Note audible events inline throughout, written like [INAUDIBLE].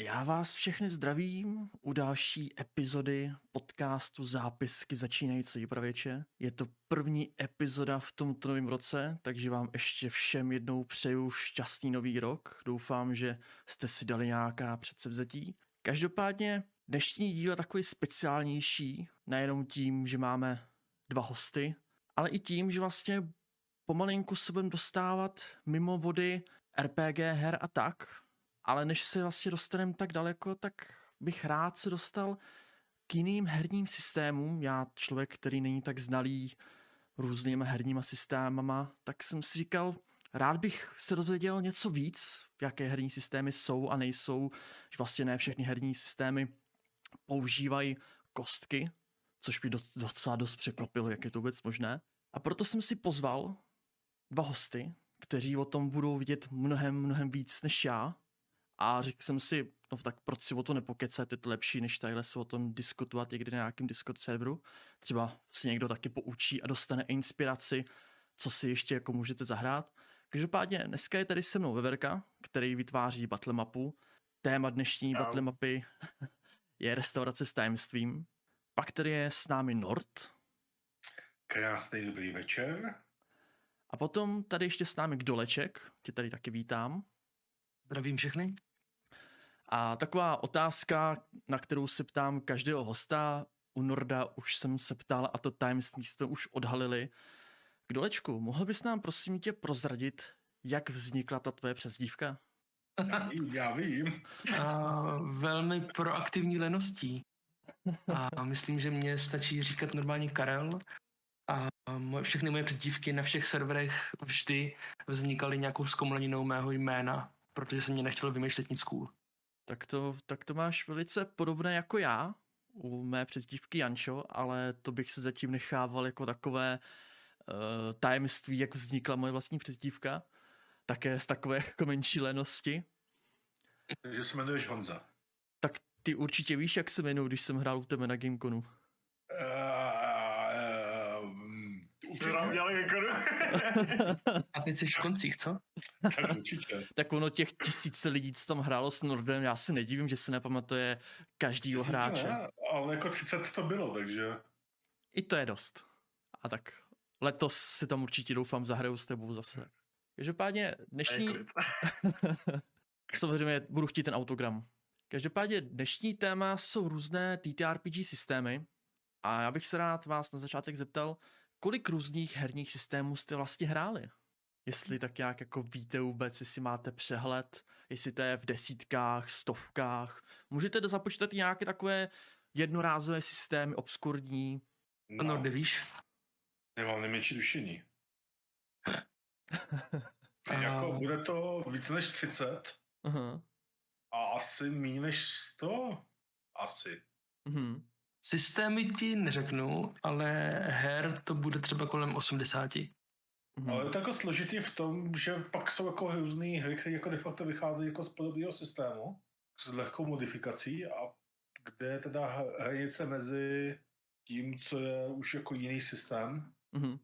Já vás všechny zdravím u další epizody podcastu Zápisky začínající pravěče. Je to první epizoda v tomto novém roce, takže vám ještě všem jednou přeju šťastný nový rok. Doufám, že jste si dali nějaká předsevzetí. Každopádně dnešní díl je takový speciálnější, nejenom tím, že máme dva hosty, ale i tím, že vlastně pomalinku se budeme dostávat mimo vody RPG her a tak, ale než se vlastně dostaneme tak daleko, tak bych rád se dostal k jiným herním systémům. Já člověk, který není tak znalý různýma herníma systémama, tak jsem si říkal, rád bych se dozvěděl něco víc, jaké herní systémy jsou a nejsou, že vlastně ne všechny herní systémy používají kostky, což by docela dost překvapilo, jak je to vůbec možné. A proto jsem si pozval dva hosty, kteří o tom budou vidět mnohem, mnohem víc než já. A řekl jsem si, no tak proč si o to nepokecat, je to lepší, než takhle se o tom diskutovat někdy na nějakém Discord serveru. Třeba si někdo taky poučí a dostane inspiraci, co si ještě jako můžete zahrát. Každopádně dneska je tady se mnou Veverka, který vytváří battle mapu. Téma dnešní Čau. battle mapy [LAUGHS] je restaurace s tajemstvím. Pak tady je s námi Nord. Krásný dobrý večer. A potom tady ještě s námi Kdoleček, tě tady taky vítám. Zdravím všechny. A taková otázka, na kterou se ptám každého hosta, u Norda už jsem se ptal a to tajemství jsme už odhalili. Kdolečku, mohl bys nám prosím tě prozradit, jak vznikla ta tvoje přezdívka? Já [LAUGHS] vím, já vím. A velmi proaktivní leností. A myslím, že mě stačí říkat normálně Karel a moje, všechny moje přezdívky na všech serverech vždy vznikaly nějakou zkomleninou mého jména, protože jsem mě nechtěl vymýšlet nic cool. Tak to, tak to máš velice podobné jako já u mé přezdívky Jančo, ale to bych se zatím nechával jako takové uh, tajemství, jak vznikla moje vlastní přezdívka. Také z takové [LAUGHS] jako menší lenosti. Takže se jmenuješ Honza. Tak ty určitě víš, jak se jmenuji, když jsem hrál u tebe na Gameconu. Uh, už nám dělali A teď jsi v koncích, co? tak určitě. tak ono těch tisíce lidí, co tam hrálo s Nordem, já si nedivím, že se nepamatuje každýho Tisíce hráče. Ne, ale jako 30 to bylo, takže... I to je dost. A tak letos si tam určitě doufám zahraju s tebou zase. Každopádně dnešní... [LAUGHS] Samozřejmě budu chtít ten autogram. Každopádně dnešní téma jsou různé TTRPG systémy a já bych se rád vás na začátek zeptal, kolik různých herních systémů jste vlastně hráli? Jestli tak nějak jako víte vůbec, jestli máte přehled, jestli to je v desítkách, stovkách. Můžete započítat nějaké takové jednorázové systémy, obskurní? No, no nevíš. Nemám nejmenší dušení. [LAUGHS] jako bude to víc než 30. Uh-huh. A asi méně než 100. Asi. Uh-huh. Systémy ti neřeknu, ale her to bude třeba kolem 80. Mm. Ale je to jako složitý v tom, že pak jsou jako různé hry, které jako de facto vycházejí jako z podobného systému, s lehkou modifikací a kde je teda hranice mezi tím, co je už jako jiný systém mm.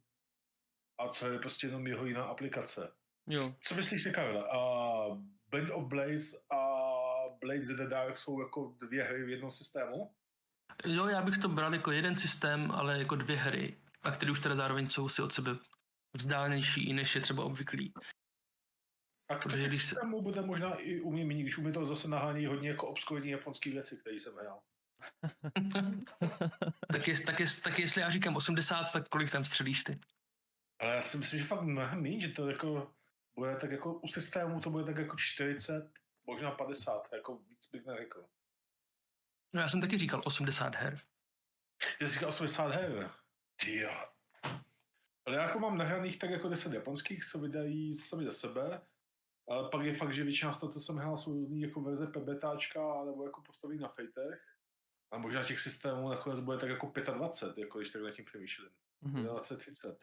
a co je prostě jenom jeho jiná aplikace. Jo. Co myslíš, Karle? Uh, Blade of Blades a Blades in the Dark jsou jako dvě hry v jednom systému? Jo, já bych to bral jako jeden systém, ale jako dvě hry, a které už teda zároveň jsou si od sebe vzdálenější, než je třeba obvyklý. A Protože když se... bude možná i u mě když u mě to zase nahání hodně jako obskurní japonský věci, které jsem hrál. [LAUGHS] tak, je, tak, je, tak jestli já říkám 80, tak kolik tam střelíš ty? Ale já si myslím, že fakt mnohem méně, že to jako bude tak jako u systému to bude tak jako 40, možná 50, jako víc bych neřekl. No já jsem taky říkal 80 her. Já říkal 80 her. Ty Ale já jako mám nahraných tak jako 10 japonských, co vydají sami za sebe. Ale pak je fakt, že většina z toho, co jsem hrál, jsou různý jako verze PBTáčka, nebo jako postaví na fejtech. A možná těch systémů nakonec bude tak jako 25, jako když tak nad tím přemýšlím. Mm-hmm. 20, 30.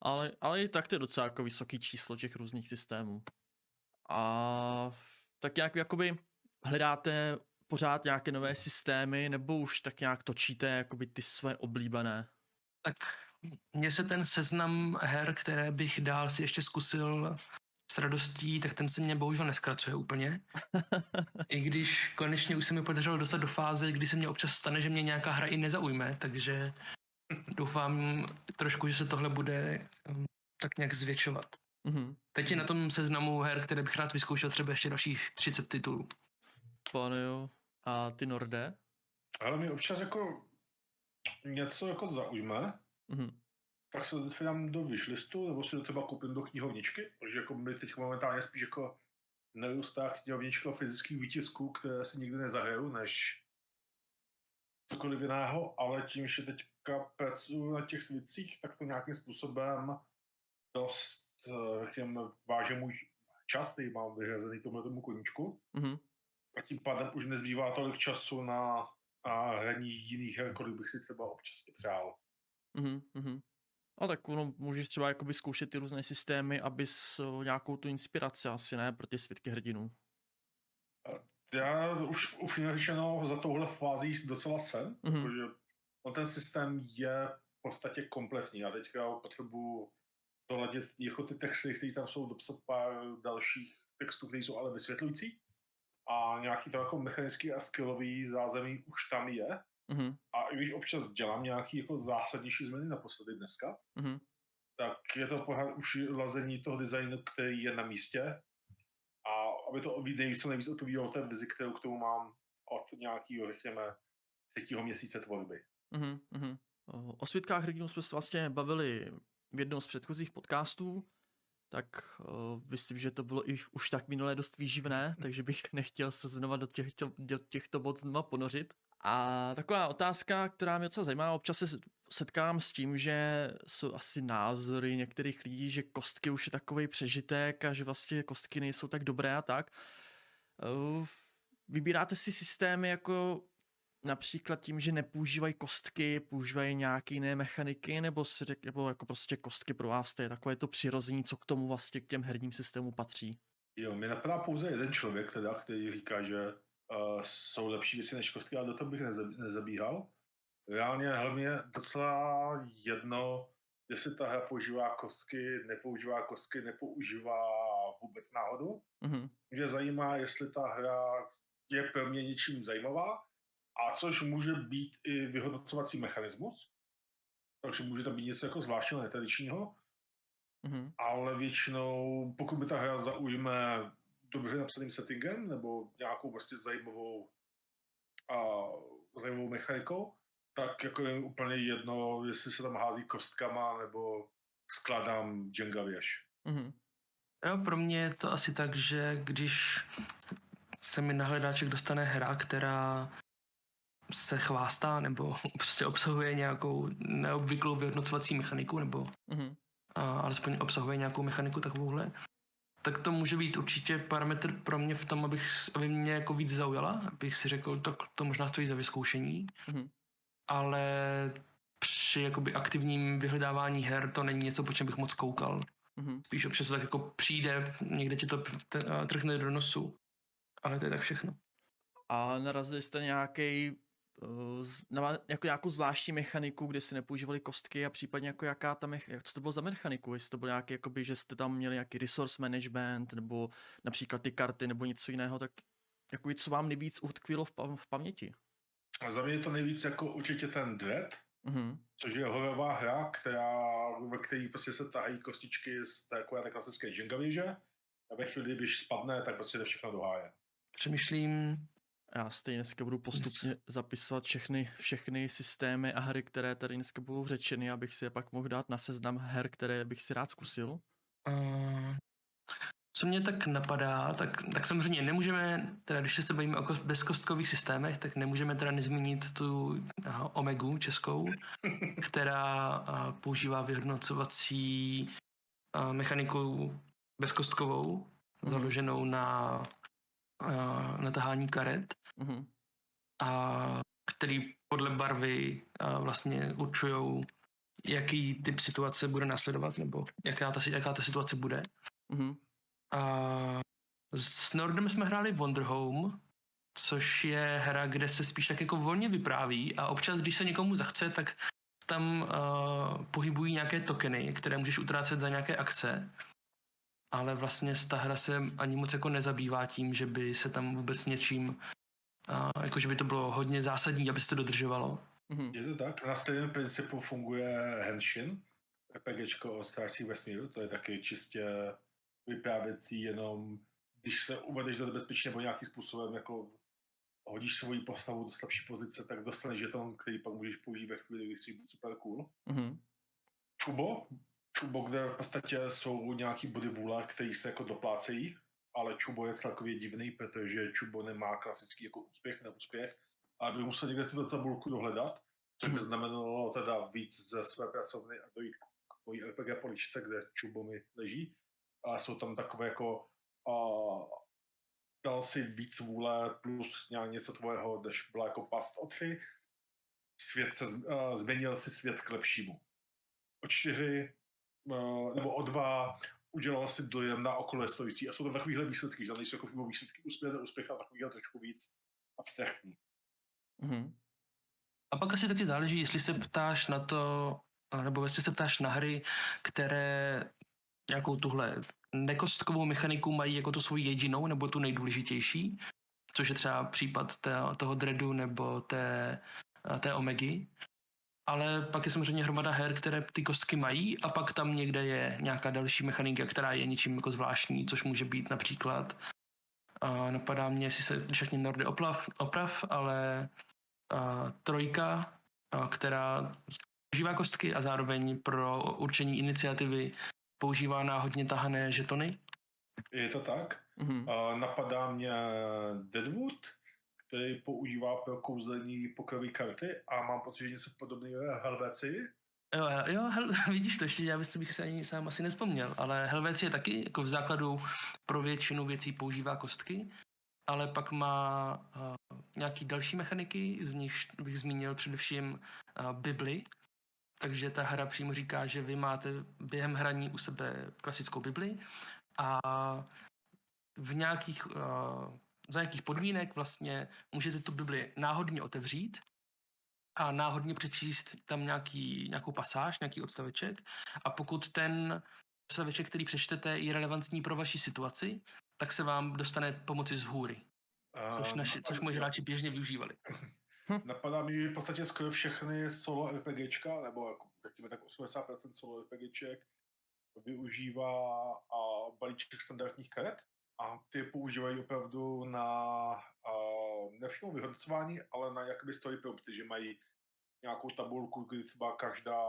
Ale, ale i tak to je docela jako vysoký číslo těch různých systémů. A tak nějak jakoby hledáte pořád nějaké nové systémy, nebo už tak nějak točíte jakoby ty své oblíbené? Tak mně se ten seznam her, které bych dál si ještě zkusil, s radostí, tak ten se mě bohužel neskracuje úplně. [LAUGHS] I když konečně už se mi podařilo dostat do fáze, kdy se mě občas stane, že mě nějaká hra i nezaujme, takže doufám trošku, že se tohle bude um, tak nějak zvětšovat. Mhm. Teď je na tom seznamu her, které bych rád vyzkoušel třeba ještě dalších 30 titulů. Pane jo. A ty Norde? Ale mě občas jako něco jako zaujme, Mhm. tak se dám do wishlistu, nebo si to třeba koupím do knihovničky, protože jako my teď momentálně spíš jako nerůstá knihovnička fyzických výtisků, které si nikdy nezahraju, než cokoliv jiného, ale tím, že teďka pracuji na těch svicích, tak to nějakým způsobem dost, eh, řekněme, váže můj čas, který mám vyhrazený tomu koníčku. Mhm. A tím pádem už nezbývá tolik času na, na hraní jiných her, kolik bych si třeba občas i přál. Mhm. Mhm. A tak ono, můžeš třeba jakoby zkoušet ty různé systémy, abys o, nějakou tu inspiraci asi ne, pro ty světky hrdinů. Já už upřímně řečeno za touhle fází docela jsem, Mhm. protože no, ten systém je v podstatě kompletní. Já teďka potřebuji doladit jako ty texty, které tam jsou, dopsat pár dalších textů, které jsou ale vysvětlující. A nějaký to jako mechanický a skillový zázemí už tam je. Mhm. A i když občas dělám nějaký jako zásadnější změny naposledy dneska, Mhm. tak je to pořád už lazení toho designu, který je na místě. A aby to videj co nejvíc odpovídalo té vizi, kterou k tomu mám od nějakého, řekněme, třetího měsíce tvorby. Mhm, mhm. O- světkách hrdinů jsme se vlastně bavili v jednom z předchozích podcastů, tak o, myslím, že to bylo i už tak minulé dost výživné, takže bych nechtěl se znova do těchto, do těchto bod znova ponořit. A taková otázka, která mě docela zajímá, občas se setkám s tím, že jsou asi názory některých lidí, že kostky už je takový přežitek a že vlastně kostky nejsou tak dobré a tak. Uh, Vybíráte si systémy jako například tím, že nepoužívají kostky, používají nějaké jiné mechaniky, nebo si řek, nebo jako prostě kostky pro vás, to je takové to přirození, co k tomu vlastně k těm herním systémům patří. Jo, mě napadá pouze jeden člověk, teda, který říká, že uh, jsou lepší věci než kostky, ale do toho bych neza- nezabíhal. Reálně hlavně docela jedno, jestli ta hra používá kostky, nepoužívá kostky, nepoužívá vůbec náhodou. Mhm, Mě zajímá, jestli ta hra je pro mě něčím zajímavá, a což může být i vyhodnocovací mechanismus. Takže může tam být něco jako zvláštního, netradičního, mhm, ale většinou, pokud by ta hra zaujme dobře napsaným settingem nebo nějakou prostě zajímavou, a, zajímavou mechanikou, tak jako je úplně jedno, jestli se tam hází kostkama nebo skladám Jenga věž. mhm, Jo, pro mě je to asi tak, že když se mi na hledáček dostane hra, která se chvástá nebo [LAUGHS] prostě obsahuje nějakou neobvyklou vyhodnocovací mechaniku nebo mhm, a alespoň obsahuje nějakou mechaniku takovouhle, tak to může být určitě parametr pro mě v tom, abych, aby mě jako víc zaujala, abych si řekl, to, to možná stojí za vyzkoušení, mhm, ale při jakoby aktivním vyhledávání her to není něco, po čem bych moc koukal. mhm. Spíš občas to tak jako přijde, někde ti to trhne do nosu, ale to je tak všechno. A narazili jste nějaký na jako nějakou zvláštní mechaniku, kde si nepoužívali kostky a případně jako jaká tam, jak, co to bylo za mechaniku, jestli to bylo nějaký, jakoby, že jste tam měli nějaký resource management, nebo například ty karty, nebo něco jiného, tak jako co vám nejvíc utkvělo v, pa- v paměti? A za mě je to nejvíc jako určitě ten Dread, Mhm, což je horová hra, která, ve které prostě se tahají kostičky z takové té klasické Jenga věže. A ve chvíli, když spadne, tak prostě jde všechno do háje. Přemýšlím, Já stejně dneska budu postupně zapisovat všechny, všechny systémy a hry, které tady dneska budou řečeny, abych si je pak mohl dát na seznam her, které bych si rád zkusil. Uh, co mě tak napadá, tak, tak samozřejmě nemůžeme, teda když se bavíme o kos- bezkostkových systémech, tak nemůžeme teda nezmínit tu aha, Omegu českou, [LAUGHS] která uh, používá vyhodnocovací mechaniku bezkostkovou, Mhm. založenou na uh, natahání karet Mhm, a který podle barvy a vlastně určují, jaký typ situace bude následovat, nebo jaká ta, jaká ta situace bude. mhm, A s Nordem jsme hráli Wonder Home, což je hra, kde se spíš tak jako volně vypráví a občas, když se někomu zachce, tak tam uh, pohybují nějaké tokeny, které můžeš utrácet za nějaké akce. ale vlastně ta hra se ani moc jako nezabývá tím, že by se tam vůbec něčím, a, jako že by to bylo hodně zásadní, aby se to dodržovalo. Mm-hmm. Je to tak? Na stejném principu funguje Henshin, RPGčko o strážcích vesmíru, to je taky čistě vyprávěcí jenom, když se uvedeš do nebezpečí nebo nějakým způsobem jako hodíš svoji postavu do slabší pozice, tak dostaneš žeton, který pak můžeš použít ve chvíli, kdy jsi super cool. Mm-hmm. Čubo, Čubo, kde v podstatě jsou nějaký body vůle, který se jako doplácejí, ale Čubo je celkově divný, protože Čubo nemá klasický jako úspěch, neúspěch, ale by musel někde tuto tabulku dohledat, což by mhm. znamenalo teda víc ze své pracovny a dojít k mojí RPG poličce, kde Čubo mi leží. A jsou tam takové jako a, dal si víc vůle plus nějak něco tvojeho, než byla jako past o tři. Svět se, změnil si svět k lepšímu. O čtyři nebo o dva udělal si dojem na okolo stojící a jsou tam takovýhle výsledky, že nejsou jako výsledky úspěch, úspěch a takovýhle trošku víc abstraktní. Mm-hmm. A pak asi taky záleží, jestli se ptáš na to, nebo jestli se ptáš na hry, které nějakou tuhle nekostkovou mechaniku mají jako tu svoji jedinou nebo tu nejdůležitější, což je třeba případ té, toho dreadu nebo té, té omegy. Ale pak je samozřejmě hromada her, které ty kostky mají a pak tam někde je nějaká další mechanika, která je něčím jako zvláštní, což může být například a napadá mě, jestli se všechny Nordy oprav, oprav ale a, trojka, a, která užívá kostky a zároveň pro určení iniciativy používá náhodně tahané žetony? Je to tak. Mm-hmm. Uh, napadá mě Deadwood, který používá pro kouzlení pokrový karty a mám pocit, že něco podobného je Helveci. Jo, jo hel, [LAUGHS] vidíš to, ještě já bych se ani sám asi nespomněl, ale Helveci je taky jako v základu pro většinu věcí používá kostky, ale pak má uh, nějaký další mechaniky, z nich bych zmínil především uh, Bibli, takže ta hra přímo říká, že vy máte během hraní u sebe klasickou Bibli a v nějakých, uh, za nějakých podmínek vlastně můžete tu Bibli náhodně otevřít a náhodně přečíst tam nějaký, nějakou pasáž, nějaký odstaveček a pokud ten odstaveček, který přečtete, je relevantní pro vaši situaci, tak se vám dostane pomoci z hůry. Což, naši, což moji hráči běžně využívali. Hm. Napadá mi v podstatě skoro všechny solo RPGčka, nebo jako, řekněme tak 80% solo RPGček využívá a balíček standardních karet a ty používají opravdu na ne vyhodnocování, ale na jakoby story prompty, že mají nějakou tabulku, kdy třeba každá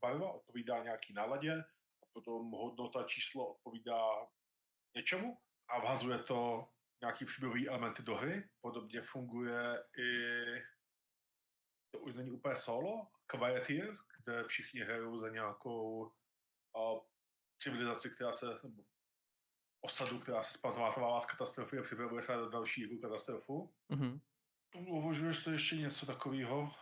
barva odpovídá nějaký náladě a potom hodnota číslo odpovídá něčemu a vhazuje to nějaký příběhový elementy do hry. Podobně funguje i to už není úplně solo, Quietier, kde všichni hrajou za nějakou uh, civilizaci, která se, nebo osadu, která se zpamatovává z katastrofy a připravuje se na další jako katastrofu. Mm-hmm. Uvažuješ to ještě něco takového?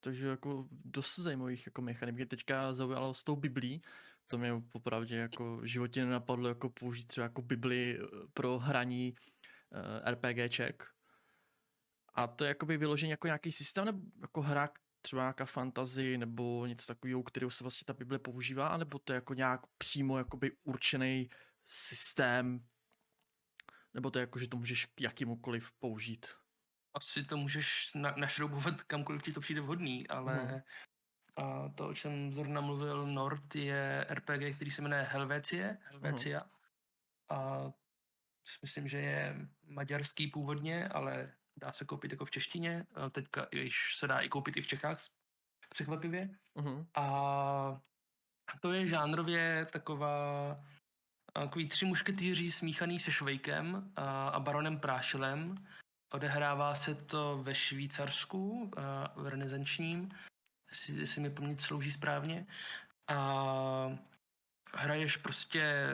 Takže jako dost zajímavých jako mechanik. Mě teďka zaujalo s tou Biblí, to mě popravdě jako v životě nenapadlo jako použít třeba jako Bibli eh, pro hraní uh, RPGček, a to je jakoby vyložený jako nějaký systém, nebo jako hra, třeba nějaká fantazy, nebo něco takového, kterou se vlastně ta Bible používá, nebo to je jako nějak přímo jakoby určený systém, nebo to je jako, že to můžeš k jakýmukoliv použít? Asi to můžeš na- našroubovat kamkoliv ti to přijde vhodný, ale hmm. a to, o čem zrovna mluvil Nord, je RPG, který se jmenuje Helvetie, Helvetia. Hmm. A myslím, že je maďarský původně, ale dá se koupit jako v češtině, teďka již se dá i koupit i v Čechách, překvapivě. Uh-huh. A to je žánrově taková takový tři mušketýři smíchaný se Švejkem a, baronem Prášilem. Odehrává se to ve Švýcarsku, v renesančním, jestli, mi paměť slouží správně. A hraješ prostě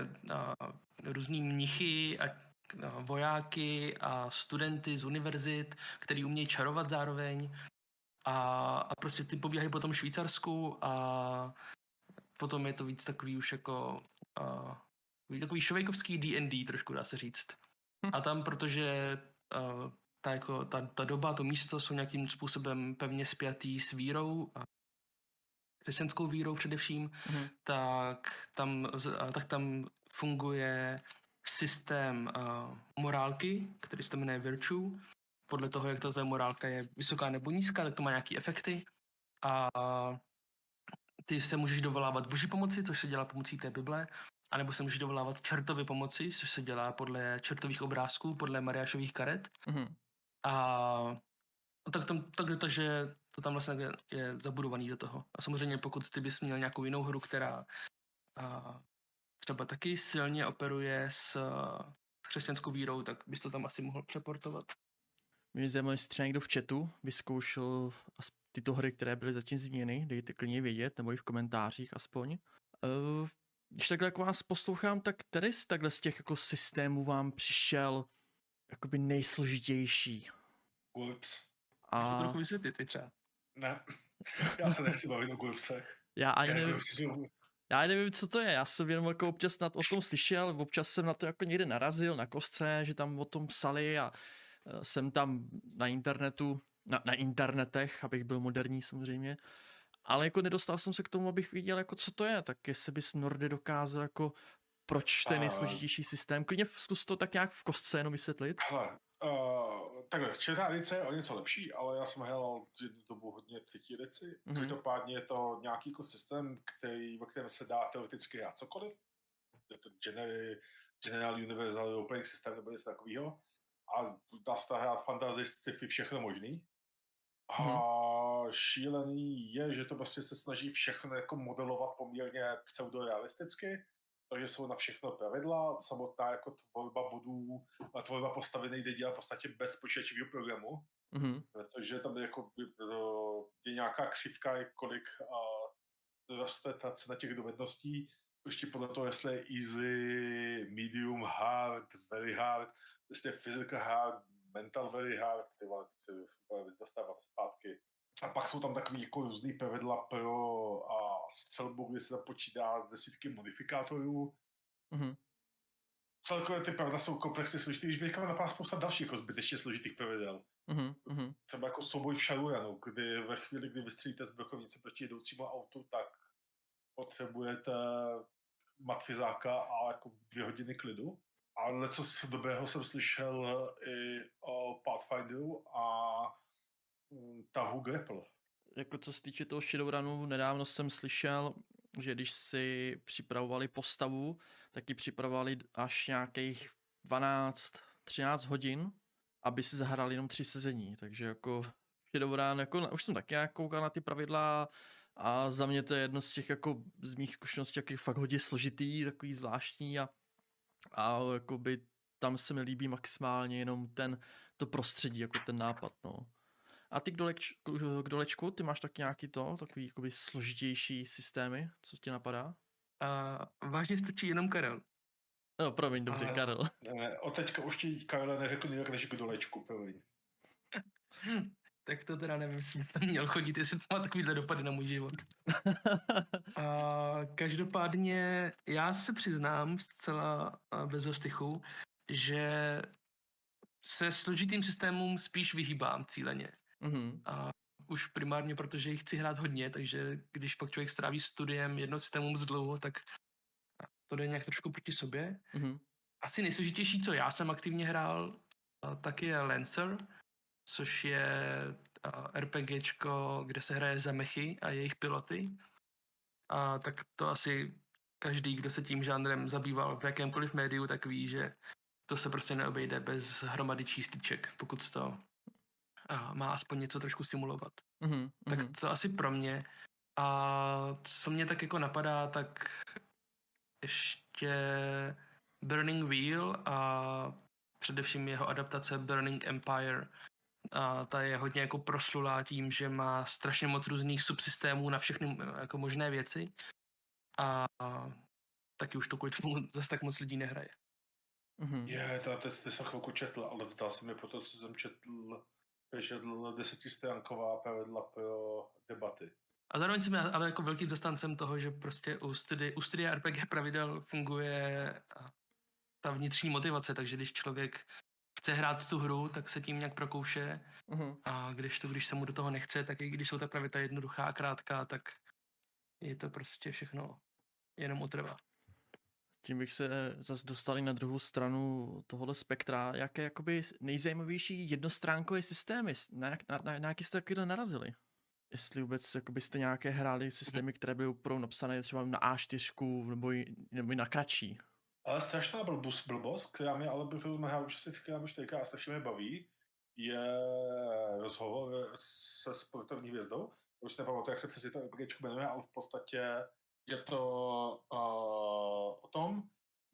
různý mnichy a vojáky a studenty z univerzit, který umějí čarovat zároveň. A, a prostě ty pobíhají po tom Švýcarsku a potom je to víc takový už jako uh, takový švejkovský D&D trošku dá se říct. Hm. A tam, protože uh, ta, jako, ta, ta doba, to místo jsou nějakým způsobem pevně spjatý s vírou, a křesťanskou vírou především, mm. tak, tam, tak tam funguje systém uh, morálky, který se jmenuje Virtue. Podle toho, jak ta morálka je vysoká nebo nízká, tak to má nějaké efekty. A ty se můžeš dovolávat boží pomoci, což se dělá pomocí té Bible, anebo se můžeš dovolávat čertovi pomoci, což se dělá podle čertových obrázků, podle Mariášových karet. Mm-hmm. A tak, tam, tak takže to tam vlastně je, je zabudovaný do toho. A samozřejmě pokud ty bys měl nějakou jinou hru, která a, třeba taky silně operuje s, s křesťanskou vírou, tak bys to tam asi mohl přeportovat. Mě zajímalo, jestli třeba někdo v chatu vyzkoušel tyto hry, které byly zatím změny, dejte klidně vědět, nebo i v komentářích aspoň. Uh, když takhle jako vás poslouchám, tak který z takhle z těch jako systémů vám přišel jakoby nejsložitější? Gulps. A... To trochu vysvětlit, ty třeba. Ne, já se nechci bavit o Gulpsech. Já ani nevím, já nevím, co to je, já jsem jenom jako občas nad, o tom slyšel, občas jsem na to jako někde narazil, na kostce, že tam o tom psali a e, jsem tam na internetu, na, na internetech, abych byl moderní samozřejmě, ale jako nedostal jsem se k tomu, abych viděl, jako co to je, tak jestli bys Nordy dokázal jako proč ten nejsložitější systém, klidně zkus to tak nějak v kostce jenom vysvětlit. Hele, uh, takhle, čtvrtá edice je o něco lepší, ale já jsem hrál jednu dobu hodně třetí edici. Mm-hmm. Každopádně je to nějaký jako systém, který, ve kterém se dá teoreticky hrát cokoliv. Je to general, general Universal Opening System nebo něco takového. A dá se hrát fantasy, sci-fi, všechno možný. A mm-hmm. šílený je, že to prostě se snaží všechno jako modelovat poměrně pseudorealisticky takže jsou na všechno pravidla, samotná jako tvorba bodů, a tvorba postavy nejde dělat v podstatě bez počítačového programu, mm-hmm. protože tam jako je nějaká křivka, kolik a, roste ta cena těch dovedností, ještě podle toho, jestli je easy, medium, hard, very hard, jestli je physical hard, mental very hard, ty vole, ty se dostávat zpátky. A pak jsou tam takový jako různý pravidla pro a střelbu, kde se tam počítá desítky modifikátorů. Mm-hmm. Celkově ty pravidla jsou komplexně složitý, když bych napadá spousta dalších jako zbytečně složitých pravidel. Mm-hmm. Třeba jako souboj v Shadowrunu, kdy ve chvíli, kdy vystřílíte z brokovnice proti jedoucímu autu, tak potřebujete matfizáka a jako dvě hodiny klidu. Ale co z dobrého jsem slyšel i o Pathfinderu a mm, tahu Grapple. Jako co se týče toho Shadowrunu, nedávno jsem slyšel, že když si připravovali postavu, tak ji připravovali až nějakých 12-13 hodin, aby si zahrali jenom tři sezení, takže jako Shadowrun, jako už jsem taky koukal na ty pravidla a za mě to je jedno z těch jako z mých zkušeností, jaký fakt hodně složitý, takový zvláštní a, a jakoby tam se mi líbí maximálně jenom ten, to prostředí, jako ten nápad, no. A ty k, doleč, k dolečku, ty máš tak nějaký to, takový jakoby složitější systémy, co ti napadá? Uh, vážně stačí jenom Karel. No, promiň, dobře, Ale, Karel. Ne, od teďka už ti Karel neřekl jinak než k dolečku, promiň. [LAUGHS] tak to teda nevím, jestli tam měl chodit, jestli to má takovýhle dopady na můj život. [LAUGHS] uh, každopádně já se přiznám zcela bez ostychu, že se složitým systémům spíš vyhýbám cíleně. Mm-hmm. A už primárně, protože jich chci hrát hodně, takže když pak člověk stráví studiem jedno systému moc dlouho, tak to jde nějak trošku proti sobě. Mm-hmm. Asi nejsložitější, co já jsem aktivně hrál, tak je Lancer, což je RPGčko, kde se hraje za mechy a jejich piloty. A tak to asi každý, kdo se tím žánrem zabýval v jakémkoliv médiu, tak ví, že to se prostě neobejde bez hromady čístíček, pokud to má aspoň něco trošku simulovat. Mm-hmm. Tak mhm. to asi pro mě. A co mě tak jako napadá, tak ještě Burning Wheel a především jeho adaptace Burning Empire. A ta je hodně jako proslulá tím, že má strašně moc různých subsystémů na všechny jako možné věci. A, a taky už to kvůli tomu [LAUGHS] zase tak moc lidí nehraje. Mm-hmm. Je, to, to, to jsem chvilku četl, ale zdá se mi po to, co jsem četl přečetl desetistránková pravidla pro debaty. A zároveň jsem ale jako velkým zastancem toho, že prostě u, studi- u studia RPG pravidel funguje ta vnitřní motivace, takže když člověk chce hrát tu hru, tak se tím nějak prokouše uh-huh. a když to, když se mu do toho nechce, tak i když jsou ta pravidla jednoduchá a krátká, tak je to prostě všechno jenom utrvá. tím bych se zase dostali na druhou stranu tohohle spektra. Jaké jakoby nejzajímavější jednostránkové systémy, na, jak, na, na, na jaký jste takovýhle narazili? Jestli vůbec jakoby jste nějaké hráli systémy, které byly opravdu napsané třeba na A4 nebo, i, nebo i na kratší. Ale strašná blbost, blbost která mě ale byl film hrál už asi třikrát nebo čtyřikrát a strašně mě baví, je rozhovor se sportovní hvězdou. Už nepamatuji, jak se přesně to RPGčko jmenuje, ale v podstatě je to uh, o tom,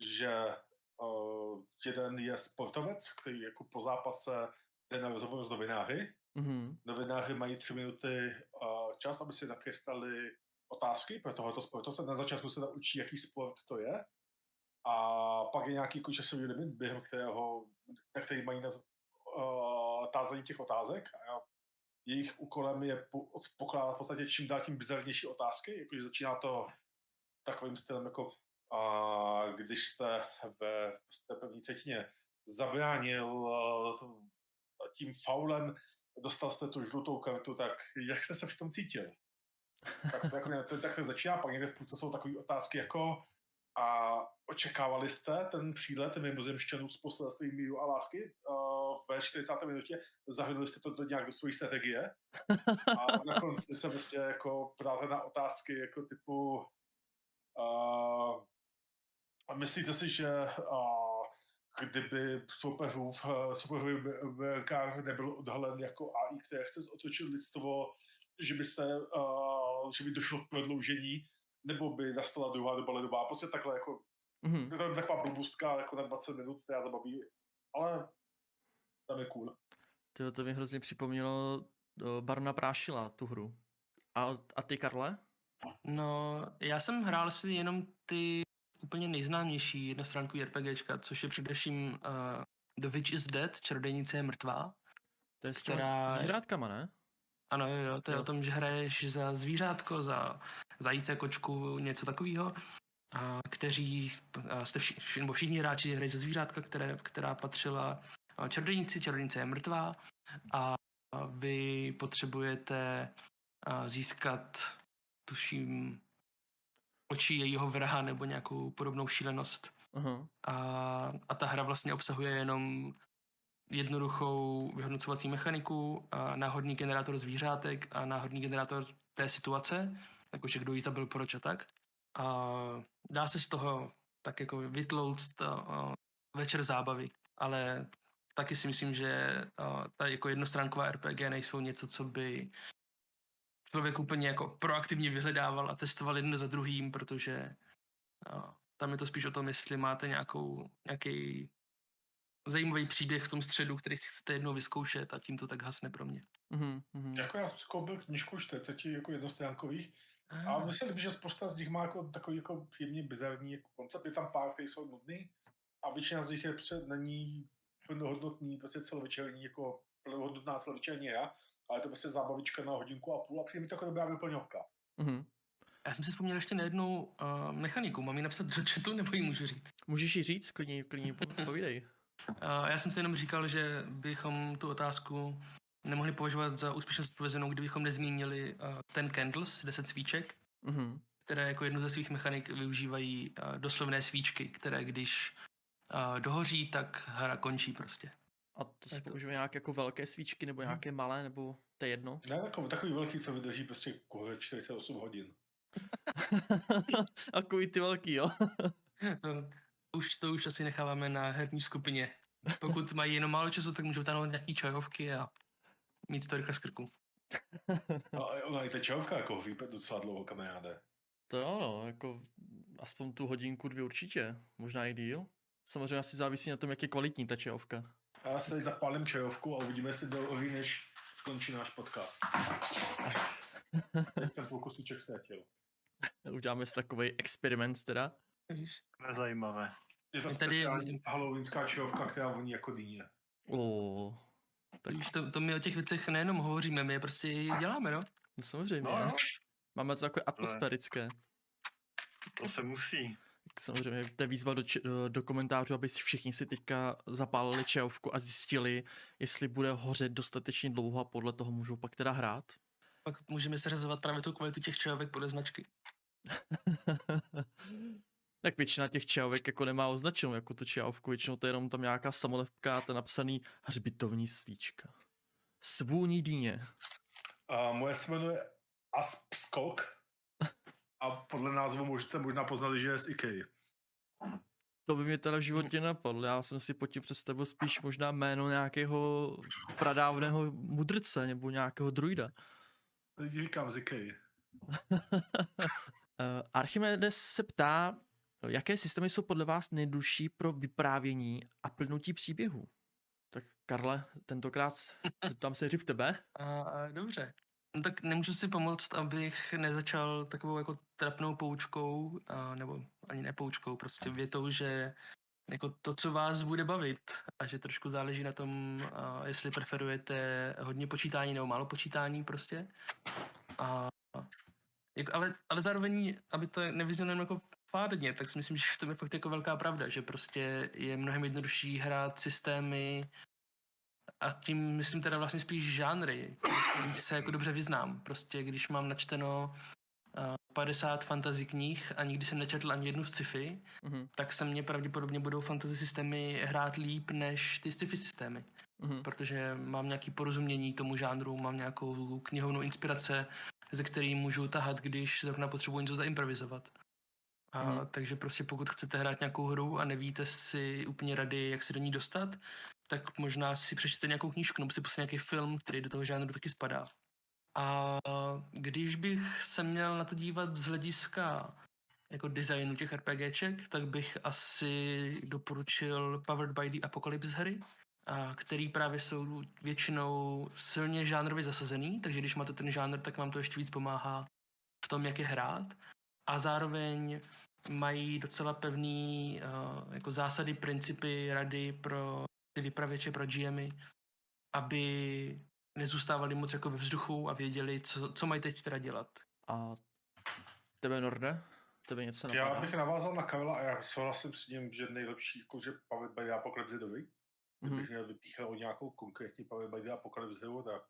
že uh, jeden je sportovec, který jako po zápase jde na rozhovor s novináři. Mm-hmm. Novináři mají tři minuty uh, čas, aby si nakreslili otázky pro tohoto sportovce. Na začátku se naučí, jaký sport to je. A pak je nějaký jako časový limit, během kterého, na který mají na, uh, tázení těch otázek. A jejich úkolem je po, pokládat v podstatě čím dál tím bizarnější otázky. Jakože začíná to takovým stylem, jako a když jste ve jste první třetině zabránil tím faulem, dostal jste tu žlutou kartu, tak jak jste se v tom cítil? Tak to, jako, tak to začíná, pak někde v půlce jsou takové otázky jako a očekávali jste ten přílet mimozemšťanů s poselstvím míru a lásky uh, ve 40. minutě? Zahrnuli jste to do nějak do své strategie? [LAUGHS] A na konci se prostě jako právě na otázky jako typu Uh, a myslíte si, že uh, kdyby soupeřův, soupeřový VK nebyl odhalen jako AI, které chce otočit lidstvo, že, byste, uh, že by došlo k prodloužení, nebo by nastala druhá doba ledová, prostě takhle jako, mm-hmm. to je taková blbůstka jako na 20 minut, která zabaví, ale tam je cool. To, to mi hrozně připomnělo Barna Prášila, tu hru. A, a ty, Karle? No, já jsem hrál si jenom ty úplně nejznámější jednostránkový RPGčka, což je především uh, The Witch is Dead, Čarodejnice je mrtvá. To je s která... zvířátkama, ne? Ano, jo, to je jo. o tom, že hraješ za zvířátko, za zajíce, kočku, něco takového, a kteří, a jste všichni, nebo všichni hráči hrají za zvířátka, které, která patřila čarodejnici, čarodejnice je mrtvá a vy potřebujete získat tuším, očí jejího vraha nebo nějakou podobnou šílenost. Uh-huh. A, a ta hra vlastně obsahuje jenom jednoduchou vyhodnocovací mechaniku, a náhodný generátor zvířátek a náhodný generátor té situace, jakože kdo jí zabil, proč a tak. A dá se z toho tak jako vytlouct večer zábavy, ale taky si myslím, že ta jako jednostránková RPG nejsou něco, co by člověk úplně jako proaktivně vyhledával a testoval jedno za druhým, protože tam je to spíš o tom, jestli máte nějakou, nějaký zajímavý příběh v tom středu, který si chcete jednou vyzkoušet a tím to tak hasne pro mě. Mm-hmm. Jako já jsem koupil knižku 40 jako jednostránkových a mně se líbí, že spousta z nich má jako takový jako příjemně bizarní jako koncept. Je tam pár, které jsou nudný a většina z nich je před, není plnohodnotný, prostě celovečerní, jako plnohodnotná celovečerní hra ale to prostě zábavička na hodinku a půl a přijde mi to jako dobrá vyplňovka. Mm-hmm. Já jsem si vzpomněl ještě na jednu uh, mechaniku. Mám ji napsat do chatu, nebo ji můžu říct? Můžeš ji říct, klidně, klidně povídej. Já jsem si jenom říkal, že bychom tu otázku nemohli považovat za úspěšně odpovězenou, kdybychom nezmínili uh, ten candles, 10 svíček, mm-hmm. které jako jednu ze svých mechanik využívají uh, doslovné svíčky, které když uh, dohoří, tak hra končí prostě. A to se používají nějaké jako velké svíčky, nebo nějaké hmm. malé, nebo to je jedno? Ne, takový, takový velký, co vydrží prostě 48 hodin. [LAUGHS] a ty velký, jo? [LAUGHS] už, to už asi necháváme na herní skupině. Pokud mají jenom málo času, tak můžou tam nějaký čajovky a mít to rychle z krku. [LAUGHS] no, ona i ta čajovka jako vypad docela dlouho, kamaráde. To jo, no, jako aspoň tu hodinku, dvě určitě, možná i díl. Samozřejmě asi závisí na tom, jak je kvalitní ta čajovka. A já si tady zapálím čajovku a uvidíme, jestli dohoří, než skončí náš podcast. [LAUGHS] Teď jsem půlku svíček ztratil. Uděláme si takový experiment teda. Nezajímavé. Je to je tady halloweenská čajovka, která voní jako dýně. Oh, tak... Víš, to, to my o těch věcech nejenom hovoříme, my je prostě děláme, no? No samozřejmě. No, no. Máme to takové atmosférické. To se musí. Samozřejmě to je výzva do, do, do komentářů, aby si všichni si teďka zapálili čajovku a zjistili, jestli bude hořet dostatečně dlouho a podle toho můžou pak teda hrát. Pak můžeme seřazovat právě tu kvalitu těch čajovek podle značky. [LAUGHS] Tak většina těch čajovek jako nemá označenou jako tu čajovku, většinou to je jenom tam nějaká samolepka a ten napsaný hřbitovní svíčka. Svůní dýně. A moje se jmenuje Asp Skok. A podle názvu můžete možná poznat, že je z IKEA. To by mě teda v životě napadlo. Já jsem si pod tím představil spíš možná jméno nějakého pradávného mudrce nebo nějakého druida. Lidi říkám z IKEA. [LAUGHS] Uh, Archimedes se ptá, jaké systémy jsou podle vás nejdužší pro vyprávění a plnutí příběhu? Tak Karle, tentokrát zeptám se v tebe. [LAUGHS] A, a, dobře. No tak nemůžu si pomoct, abych nezačal takovou jako trapnou poučkou, a, nebo ani nepoučkou, prostě větou, že jako to, co vás bude bavit a že trošku záleží na tom, a, jestli preferujete hodně počítání nebo málo počítání prostě. A, jako, ale, ale zároveň, aby to nevyznělo jako fádně, tak si myslím, [LAUGHS] že to je fakt jako velká pravda, že prostě je mnohem jednodušší hrát systémy a tím myslím teda vlastně spíš žánry, když se jako dobře vyznám. Prostě když mám načteno uh, 50 fantasy knih a nikdy jsem nečetl ani jednu z sci-fi, mm-hmm. tak se mně pravděpodobně budou fantasy systémy hrát líp než ty sci-fi systémy. Mm-hmm. Protože mám nějaký porozumění tomu žánru, mám nějakou knihovnou inspirace, ze který můžu tahat, když zrovna potřebuji něco zaimprovizovat. A, mm. Takže prostě pokud chcete hrát nějakou hru a nevíte si úplně rady, jak se do ní dostat, tak možná si přečtěte nějakou knížku nebo si pustíte nějaký film, který do toho žánru taky spadá. A když bych se měl na to dívat z hlediska jako designu těch RPGček, tak bych asi doporučil Powered by the Apocalypse hry, a který právě jsou většinou silně žánrově zasazený, takže když máte ten žánr, tak vám to ještě víc pomáhá v tom, jak je hrát. A zároveň mají docela pevný uh, jako zásady, principy, rady pro ty vypravěče, pro GMy, aby nezůstávali moc jako ve vzduchu a věděli, co, co mají teď teda dělat. A tebe, Norde? Tebe něco napadá? Já bych navázal na Karla a já souhlasím s ním, že nejlepší, jako, že Pavel by Apocalypse Dovi. Kdybych mm-hmm. měl vypíchnout nějakou konkrétní Pavel by Apocalypse Hero, tak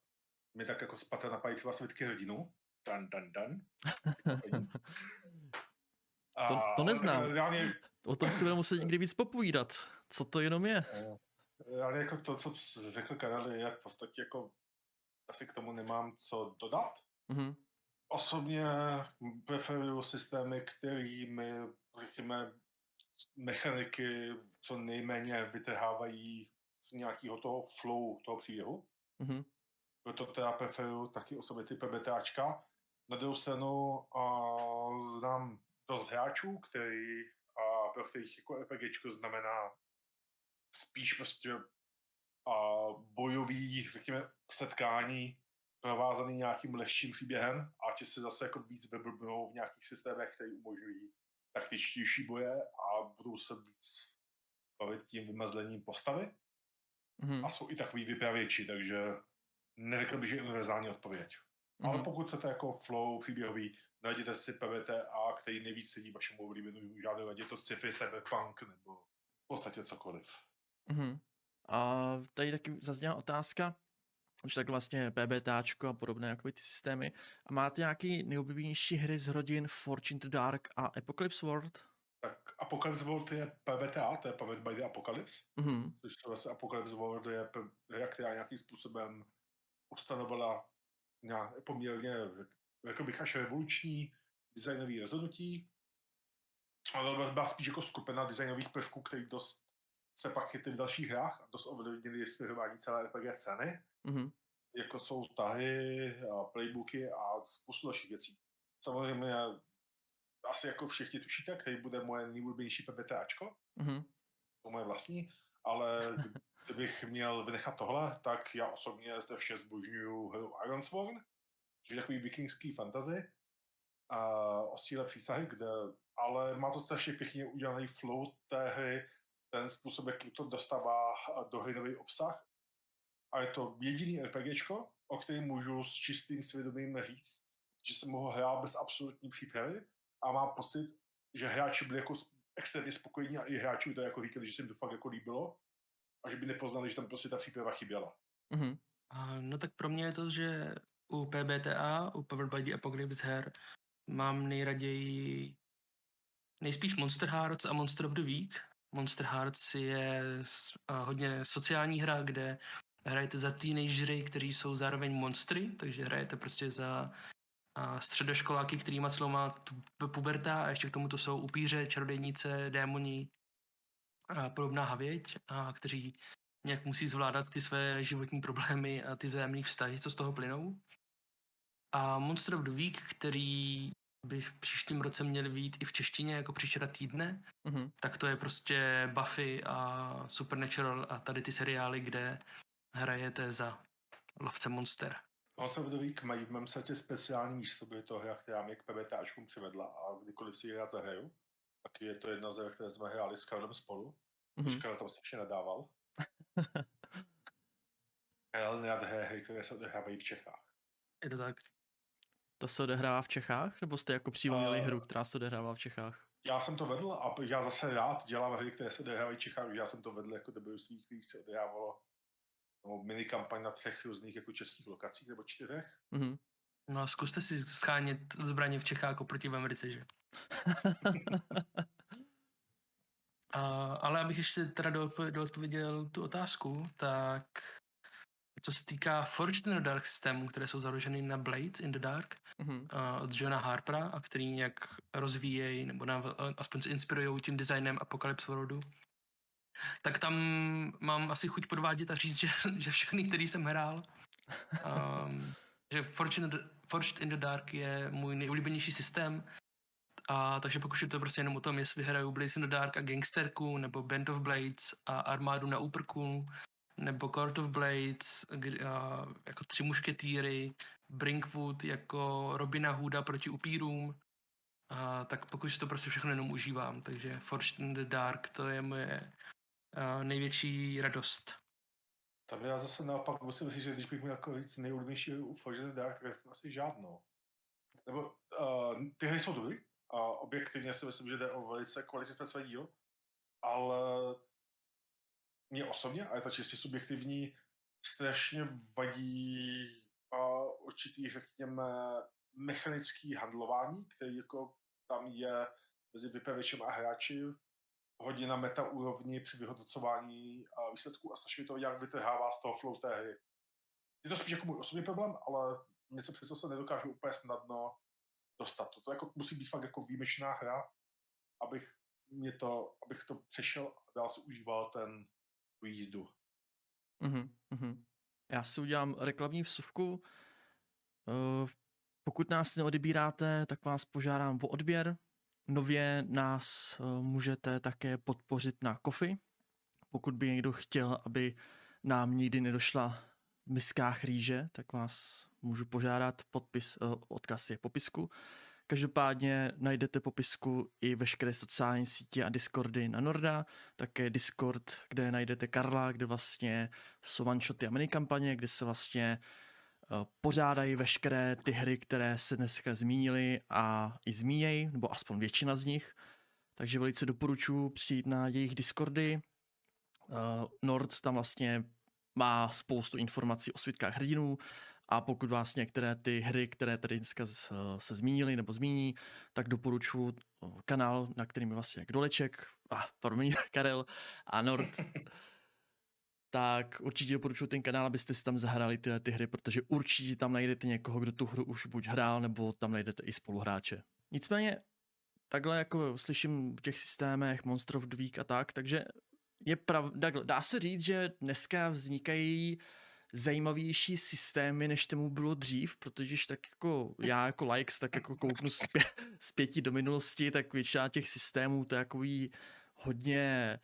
mi tak jako spadá na pajícova svitky hrdinu. Dan, dan, dan. [LAUGHS] To, to neznám. Reálně... O tom si budeme muset někdy víc popovídat. Co to jenom je? Ale jako to, co řekl Karel, je v podstatě jako asi k tomu nemám co dodat. Mm-hmm. Osobně preferuju systémy, kterými, řekněme, mechaniky co nejméně vytrhávají z nějakého toho flow toho příběhu. Mm-hmm. Proto teda preferuju taky osobně ty PBTAčka. Na druhou stranu a, znám dost hráčů, který, a, pro kterých jako RPGčko znamená spíš prostě a, bojový, řekněme, setkání provázaný nějakým lehčím příběhem a ti se zase jako víc vyblbnou v nějakých systémech, které umožňují taktičtější boje a budou se víc bavit tím vymazlením postavy. Mm-hmm. A jsou i takový vypravěči, takže neřekl bych, že je univerzální odpověď. Mm-hmm. Ale pokud chcete jako flow příběhový, najděte si PVTA, který nejvíc sedí vašemu oblíbenému žádnou, ať je to sci-fi, cyberpunk nebo v podstatě cokoliv. Mm-hmm. A tady taky zazněla otázka, už tak vlastně PBTáčko a podobné jako ty systémy. A máte nějaký nejoblíbenější hry z rodin Fortune to Dark a Apocalypse World? Tak Apocalypse World je PBTA, to je Powered by the Apocalypse. Mm-hmm. Což to vlastně Apocalypse World je hra, která nějakým způsobem ustanovila nějak, poměrně, řekl bych, až revoluční designový rozhodnutí. Ale byla spíš jako skupina designových prvků, který dost se pak chytli v dalších hrách a dost ovlivnili směřování celé RPG scény. Mm-hmm. Jako jsou tahy, a playbooky a spoustu dalších věcí. Samozřejmě asi jako všichni tušíte, který bude moje nejoblíbenější PBTAčko. Mm-hmm. To moje vlastní, ale [LAUGHS] kdybych měl vynechat tohle, tak já osobně strašně zbožňuju hru Ironsworn, což je takový vikingský fantasy o síle přísahy, kde, ale má to strašně pěkně udělaný flow té hry, ten způsob, jaký to dostává do hry obsah. A je to jediný RPGčko, o kterém můžu s čistým svědomím říct, že jsem mohl hrát bez absolutní přípravy a mám pocit, že hráči byli jako extrémně spokojení a i hráči to jako říkali, že se jim to fakt jako líbilo a že by nepoznali, že tam prostě ta příprava chyběla. Mm-hmm. A, no tak pro mě je to, že u PBTA, u Powered by the Apocalypse her, mám nejraději nejspíš Monster Hearts a Monster of the Week. Monster Hearts je a hodně sociální hra, kde hrajete za teenagery, kteří jsou zároveň monstry, takže hrajete prostě za a středoškoláky, který má celou má tu pu- puberta a ještě k tomu to jsou upíře, čarodějnice, démoni podobná havěť, a kteří nějak musí zvládat ty své životní problémy a ty vzájemné vztahy, co z toho plynou. A Monster of the Week, který by v příštím roce měl být i v češtině jako příšera týdne, Mhm. tak to je prostě Buffy a Supernatural a tady ty seriály, kde hrajete za lovce monster. Monster of the Week mají v mém srdci speciální místo, protože to hra, která mě k PBTAčkům přivedla a kdykoliv si ji rád zahraju, tak je to jedna z her, které jsme hráli s Karlem spolu. Mhm. Mm-hmm. Karel tam strašně nadával. [LAUGHS] Karel nerad hraje hry, které se odehrávají v Čechách. Je to tak? To se odehrává v Čechách? Nebo jste jako přímo měli Eh, hru, která se odehrává v Čechách? Já jsem to vedl a já zase rád dělám hry, které se odehrávají v Čechách, já jsem to vedl jako dobrodružství, který se odehrávalo no, mini kampaň na třech různých jako českých lokacích nebo čtyřech. Mhm. No a zkuste si schánět zbraně v Čechách oproti v Americe, že? [LAUGHS] A, ale abych ještě teda doodpo- doodpověděl tu otázku, tak co se týká Forged in the Dark systémů, které jsou založeny na Blades in the Dark Mhm. a od Johna Harpera a který nějak rozvíjejí nebo nám aspoň se inspirují tím designem Apocalypse Worldu, tak tam mám asi chuť podvádět a říct, že, [LAUGHS] že všechny, který jsem hrál, [LAUGHS] um, že Forged in, the, Dark je můj nejoblíbenější systém, a takže pokud je to prostě jenom o tom, jestli hraju Blaze in the Dark a Gangsterku, nebo Band of Blades a Armádu na úprku, nebo Court of Blades, a, jako tři mušketýry, Brinkwood jako Robina Hooda proti upírům, a, tak pokud to prostě všechno jenom užívám, takže Forged in the Dark to je moje a, největší radost. Tam já zase naopak musím říct, že když bych měl jako říct nejoblíbenější hru u Forged Dark, tak řeknu asi žádnou. Nebo uh, ty hry jsou dobrý a objektivně si myslím, že jde o velice kvalitní zpracovaný díl, ale mě osobně, a je to čistě subjektivní, strašně vadí uh, určitý, řekněme, mechanický handlování, který jako tam je mezi vypravěčem a hráči, hodně na meta úrovni při vyhodnocování výsledků a strašně to nějak vytrhává z toho flow té hry. Je to spíš jako můj osobní problém, ale něco přesto se nedokážu úplně snadno dostat. To, to jako musí být fakt jako výjimečná hra, abych, mě to, abych to přešel a dál si užíval ten tu jízdu. Mhm, mhm. Já si udělám reklamní vsuvku. Eh, Pokud nás neodebíráte, tak vás požádám o odběr. Nově nás eh, můžete také podpořit na Kofi. Pokud by někdo chtěl, aby nám nikdy nedošla v miskách rýže, tak vás můžu požádat. Podpis, eh, odkaz je popisku. Každopádně najdete popisku i veškeré sociální sítě a Discordy na Norda, také Discord, kde najdete Karla, kde vlastně jsou one-shoty a minikampaně, kde se vlastně eh, pořádají veškeré ty hry, které se dneska zmínily a i zmínějí, nebo aspoň většina z nich. Takže velice doporučuji přijít na jejich Discordy. Eh, Nord tam vlastně má spoustu informací o světkách hrdinů a pokud vás některé ty hry, které tady dneska z- se zmínily nebo zmíní, tak doporučuji kanál, na kterým je vlastně Kdoleček, a promiň, [LAUGHS] Karel a Nord. [LAUGHS] tak určitě doporučuji ten kanál, abyste si tam zahrali tyhle ty hry, protože určitě tam najdete někoho, kdo tu hru už buď hrál, nebo tam najdete i spoluhráče. Nicméně, takhle jako slyším v těch systémech Monster of the Week a tak, takže je prav, takhle, dá se říct, že dneska vznikají zajímavější systémy, než tomu bylo dřív, protože tak jako já jako likes, tak jako kouknu zpě, zpěti do minulosti, tak většina těch systémů to je takový hodně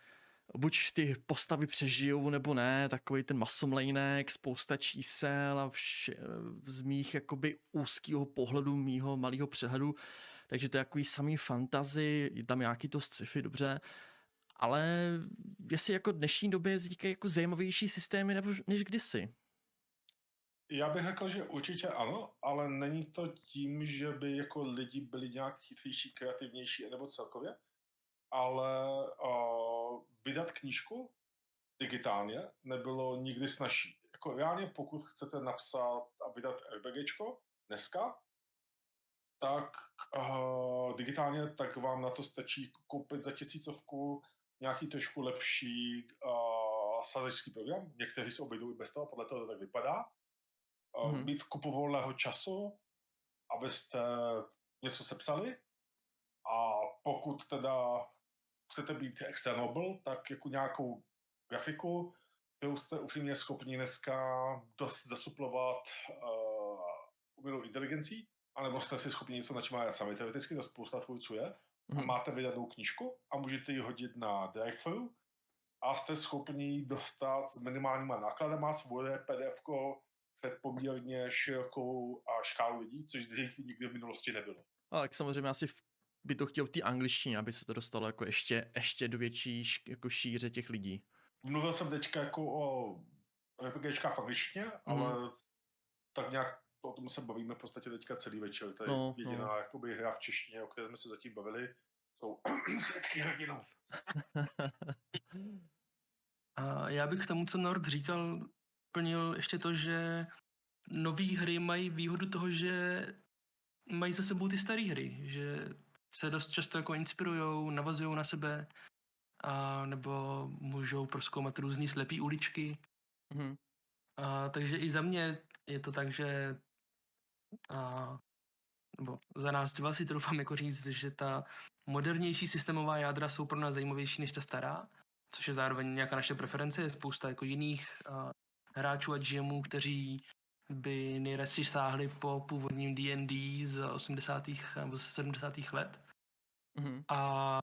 buď ty postavy přežijou nebo ne, takový ten masomlejnek, spousta čísel a vše, z mých jakoby úzkého pohledu, mýho malého přehledu, takže to je takový samý fantazy, je tam nějaký to sci-fi, dobře, ale jestli jako dnešní době vznikají jako zajímavější systémy nebo, než kdysi. Já bych řekl, že určitě ano, ale není to tím, že by jako lidi byli nějak chytřejší, kreativnější nebo celkově, ale uh, vydat knížku digitálně nebylo nikdy snažší. Jako reálně, pokud chcete napsat a vydat RPGčko dneska, tak uh, digitálně, tak vám na to stačí koupit za tisícovku nějaký trošku lepší uh, sazečský program. Někteří se obejdou i bez toho, podle toho to tak vypadá. Uh, mm-hmm. Mít kupu volného času, abyste něco sepsali a pokud teda chcete být extra noble, tak jako nějakou grafiku, kterou jste upřímně schopni dneska dost zasuplovat uh, umělou inteligencí, anebo jste si schopni něco načmávat sami. Teoreticky to spousta tvůrců je. A máte vydanou knížku a můžete ji hodit na drive a jste schopni dostat s minimálníma nákladama svoje pdf před poměrně širokou a škálu lidí, což dřív nikdy v minulosti nebylo. A tak samozřejmě asi by to chtěl v té angličtině, aby se to dostalo jako ještě, ještě do větší jako šíře těch lidí. Mluvil jsem teďka jako o RPGčkách v angličtině, mm. ale tak nějak o tom se bavíme v podstatě teďka celý večer. To je no, jediná no. jakoby, hra v češtině, o které jsme se zatím bavili. Jsou [CLEARS THROAT] svědky hrdinou. [LAUGHS] A já bych k tomu, co Nord říkal, plnil ještě to, že nové hry mají výhodu toho, že mají za sebou ty staré hry, že se dost často jako inspirují, navazují na sebe, a nebo můžou proskoumat různé slepé uličky. Mm-hmm. A, takže i za mě je to tak, že a, nebo za nás dva si troufám jako říct, že ta modernější systémová jádra jsou pro nás zajímavější než ta stará, což je zároveň nějaká naše preference. Je spousta jako jiných a, hráčů a GMů, kteří by nejradši sáhli po původním D&D z 80. nebo z 70. let. Mm-hmm. A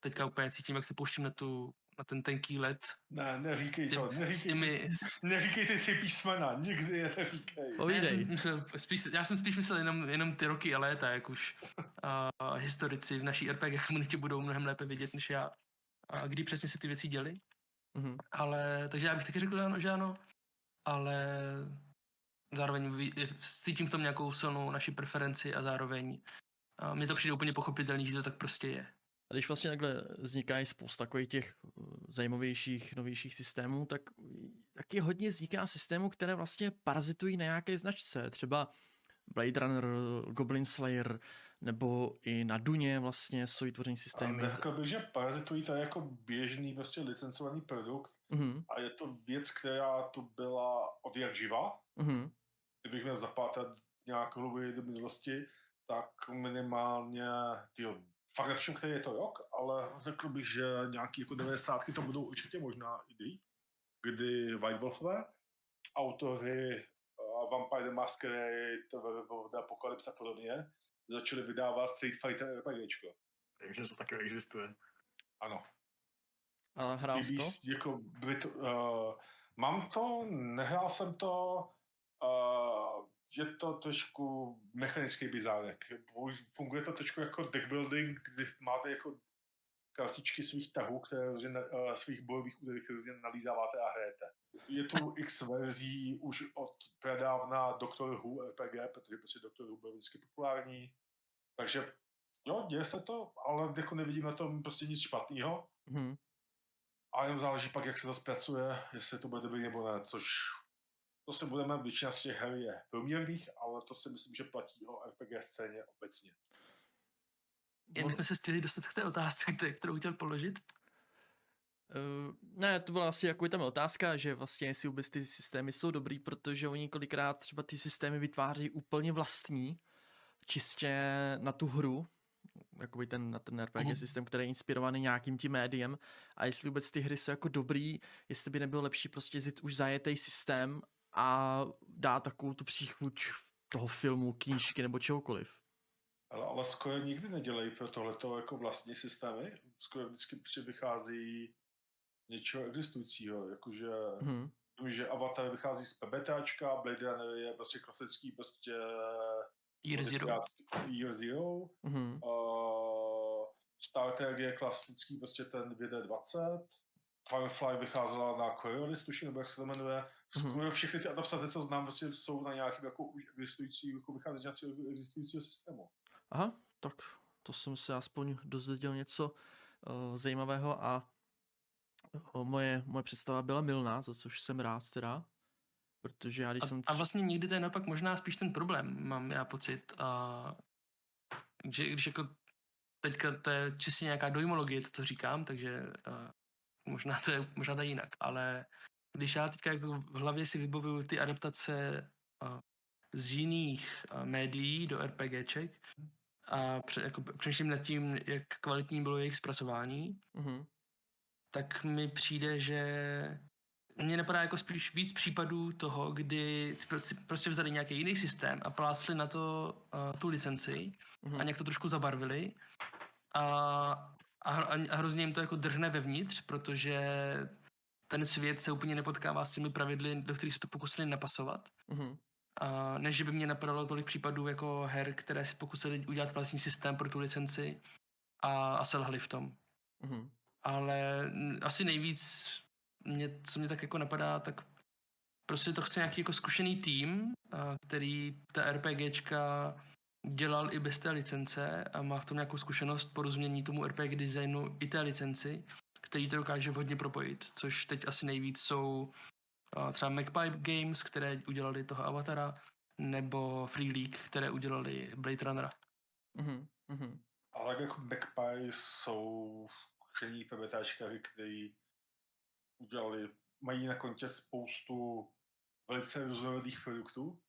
teďka úplně cítím, jak se pouštím na tu na ten tenký let. Ne, neříkej to, neříkej, těmi... neříkej ty, ty písmena, nikdy je neříkej. Povídej. Já jsem, myslel, spíš, já jsem spíš myslel jenom, jenom ty roky a léta, jak už uh, historici v naší RPG komunitě budou mnohem lépe vidět než já, a kdy přesně se ty věci děly. Mm-hmm. Ale, takže já bych taky řekl, ano, že ano, ale zároveň cítím v tom nějakou silnou naši preferenci a zároveň uh, mně to přijde úplně pochopitelný, že to tak prostě je. A když vlastně takhle vznikají spousta takových těch eh, zajímavějších, novějších systémů, tak taky hodně vzniká systémů, které vlastně parazitují na nějaké značce. Třeba Blade Runner, Goblin Slayer, nebo i na Duně vlastně jsou vytvoření systémy. Řekl bych, že parazitují to je jako běžný prostě licencovaný produkt mm-hmm. a je to věc, která tu byla od jak živa. Mm-hmm. Kdybych měl zapátrat nějak hluby do minulosti, tak minimálně tyjo, fakt nevšim, který je to rok, ale řekl bych, že nějaký jako 90. to budou určitě možná i dřív, kdy White Wolfové, autoři uh, Vampire the Masquerade, The Apocalypse a podobně, začali vydávat Street Fighter RPGčko. Takže to taky existuje. Ano. A hrál jsi to? Jako Brit, uh, mám to, nehrál jsem to, uh, je to trošku mechanický bizárek. Funguje to trošku jako deck building, kdy máte jako kartičky svých tahů, které uh, svých bojových úderů, které různě nalízáváte a hrajete. Je tu x verzí už od predávna Doctor Who RPG, protože prostě Doctor Who byl vždycky populární. Takže jo, děje se to, ale jako nevidím na tom prostě nic špatného. Hmm. A jen záleží pak, jak se to zpracuje, jestli to bude dobrý nebo ne, což to se budeme, většina z těch her je průměrných, ale to si myslím, že platí o RPG scéně obecně. Jen jsme se chtěli dostat k té otázce, [LAUGHS] kterou chtěl položit. Uh, ne, to byla asi jako tam otázka, že vlastně jestli vůbec ty systémy jsou dobrý, protože oni kolikrát třeba ty systémy vytváří úplně vlastní, čistě na tu hru, jakoby ten, na ten RPG mm. systém, který je inspirovaný nějakým tím médiem a jestli vůbec ty hry jsou jako dobrý, jestli by nebylo lepší prostě zjít už zajetý systém a dá takovou tu příchuť toho filmu, knížky nebo čehokoliv. Ale, ale skoro nikdy nedělají pro tohleto jako vlastní systémy. Skoro vždycky prostě vychází něčeho existujícího, jakože hmm. Vím, že Avatar vychází z PBTAčka, Blade Runner je prostě klasický prostě Year Zero. Year Zero. Mm-hmm. Uh, Star Trek je klasický prostě ten 2D20. Firefly vycházela na Coriolis, tuším, nebo jak se to jmenuje. Mm-hmm. Všechny ty adaptace, co znám, prostě jsou na nějakým jako už existující, jako vycházející existujícího systému. Aha, tak to jsem se aspoň dozvěděl něco uh, zajímavého a uh, moje, moje představa byla milná, za což jsem rád teda. Protože já když a, jsem... A vlastně někdy to je naopak možná spíš ten problém, mám já pocit. A že když jako teďka to je čistě nějaká dojmologie, to, co říkám, takže uh, možná to je možná to je jinak, ale když já teďka jako v hlavě si vybavuju ty adaptace uh, z jiných uh, médií do RPGček a pře, jako, přemýšlím nad tím, jak kvalitní bylo jejich zpracování, Mhm. tak mi přijde, že mně napadá jako spíš víc případů toho, kdy si prostě- vzali nějaký jiný systém a plásli na to uh, tu licenci Mhm. a nějak to trošku zabarvili a, a, a hrozně jim to jako drhne vevnitř, protože ten svět se úplně nepotkává s těmi pravidly, do kterých se to pokusili napasovat. Mhm. A než že by mě napadalo tolik případů jako her, které si pokusili udělat vlastní systém pro tu licenci a, a selhali v tom. Mhm. Ale asi nejvíc, mě, co mě tak jako napadá, tak prostě to chce nějaký jako zkušený tým, a který ta RPGčka dělal i bez té licence a má v tom nějakou zkušenost porozumění tomu RPG designu i té licenci, který to dokáže vhodně propojit, což teď asi nejvíc jsou třeba Magpie Games, které udělali toho Avatara, nebo Free League, které udělali Blade Runnera. Mhm. Mhm. Ale jako Backpie jsou zkušení PBTčkaři, kteří udělali, mají na kontě spoustu velice různorodých produktů,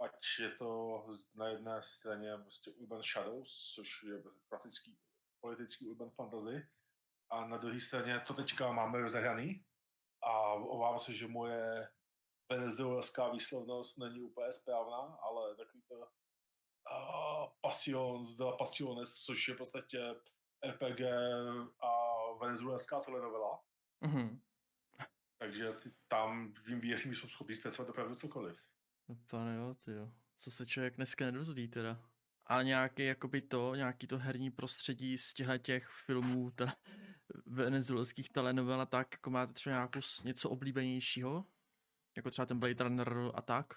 ať je to na jedné straně prostě Urban Shadows, což je klasický politický urban fantasy, a na druhé straně to teďka máme rozehraný a obávám se, že moje venezuelská výslovnost není úplně správná, ale takový to uh, Passions la Passiones, což je v podstatě RPG a venezuelská telenovela. Mhm. Takže tam jim věřím, že jsou schopni zpracovat opravdu cokoliv. No Pane jo, ty jo. Co se člověk dneska nedozví teda. A nějaký jakoby to, nějaký to herní prostředí z těchto těch filmů, ta, venezuelských telenovel a tak, jako máte třeba nějakou, něco oblíbenějšího? Jako třeba ten Blade Runner a tak?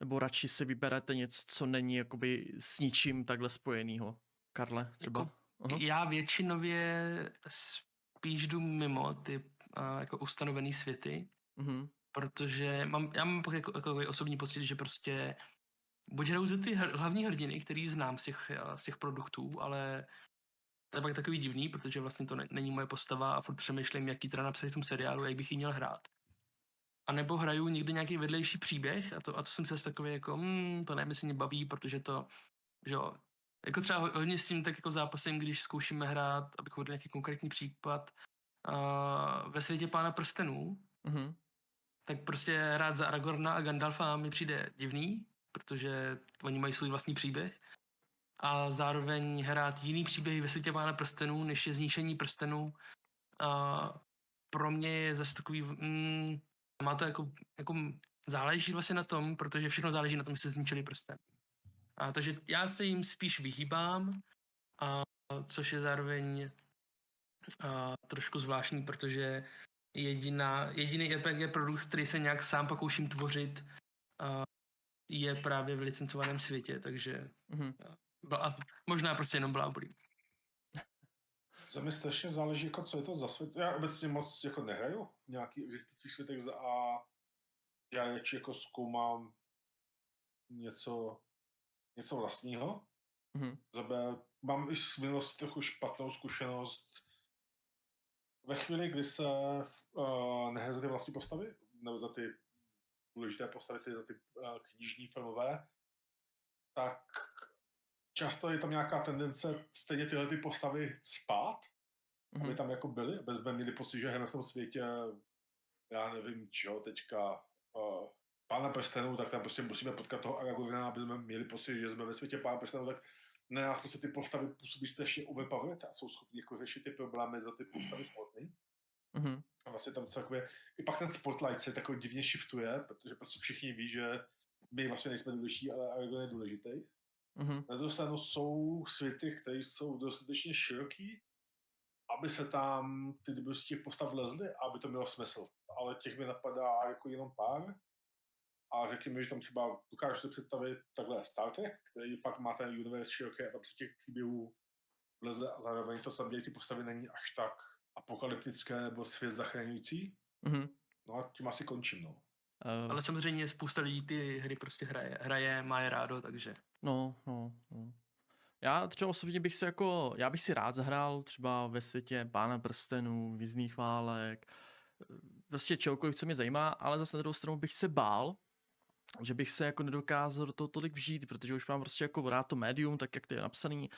Nebo radši si vyberete něco, co není jakoby s ničím takhle spojenýho? Karle, třeba? Jako Aha. Já většinově spíš jdu mimo ty uh, jako ustanovený světy, Mhm. Protože mám, já mám jako, jako osobní pocit, že prostě buď hraju za ty hr, hlavní hrdiny, který znám z těch, z těch produktů, ale to je pak takový divný, protože vlastně to ne, není moje postava a furt přemýšlím, jaký teda napsat v tom seriálu, jak bych ji měl hrát. A nebo hraju někdy nějaký vedlejší příběh a to, a to jsem se takový jako, hmm, to nevím, jestli mě baví, protože to, že jo, jako třeba ho- hodně s tím tak jako zápasem, když zkoušíme hrát, abych uvedl nějaký konkrétní případ, uh, ve světě Pána prstenů, Mhm. Tak prostě hrát za Aragorna a Gandalfa mi přijde divný, protože oni mají svůj vlastní příběh. A zároveň hrát jiný příběh ve světě Pána prstenů, než je zničení prstenů. A pro mě je zase takový, mm, má to jako, jako záleží vlastně na tom, protože všechno záleží na tom, jestli zničili prsten. A takže já se jim spíš vyhýbám, a, což je zároveň a, trošku zvláštní, protože jediná, jediný RPG produkt, který se nějak sám pokouším tvořit, a, je právě v licencovaném světě, takže Mhm. bla, možná prostě jenom blábolí. [LAUGHS] Co mi strašně záleží, jako co je to za svět. Já obecně moc jako nehraju v nějakých existujících světech za a já radši jako zkoumám něco, něco vlastního. Mhm. Za B, mám i z minulosti trochu špatnou zkušenost ve chvíli, kdy se uh, za ty vlastní postavy, nebo za ty důležité postavy, ty, za ty uh, knižní filmové, tak často je tam nějaká tendence stejně tyhle ty postavy spát, aby Mhm. tam jako byli, aby jsme měli pocit, že hrajeme v tom světě, já nevím čeho teďka, uh, Pána prstenů, tak tam prostě musíme potkat toho Aragorna, aby jsme měli pocit, že jsme ve světě Pána prstenů, tak na nás prostě ty postavy působí strašně overpowered a jsou schopni jako řešit ty problémy za ty postavy samotný. Mhm. A vlastně tam celkově, i pak ten spotlight se takový divně shiftuje, protože prostě všichni ví, že my vlastně nejsme důležití, ale Aragorn je důležitý. Mhm. Na druhou stranu jsou světy, které jsou dostatečně široký, aby se tam ty dobrosti postav vlezly a aby to mělo smysl. Ale těch mi napadá jako jenom pár. A řekněme, že tam třeba dokážu si představit takhle Star Trek, který fakt má ten universe široký a tam se těch příběhů vleze a zároveň to, co tam dělají ty postavy, není až tak apokalyptické nebo svět zachraňující. Mhm. No a tím asi končím, no. Eh, Ale samozřejmě spousta lidí ty hry prostě hraje, hraje má je rádo, takže No, no, no. Já třeba osobně bych se jako, já bych si rád zahrál třeba ve světě Pána prstenů, Vízných válek, prostě čehokoliv, co mě zajímá, ale zase na druhou stranu bych se bál, že bych se jako nedokázal do toho tolik vžít, protože už mám prostě jako rád to médium, tak jak to je napsaný,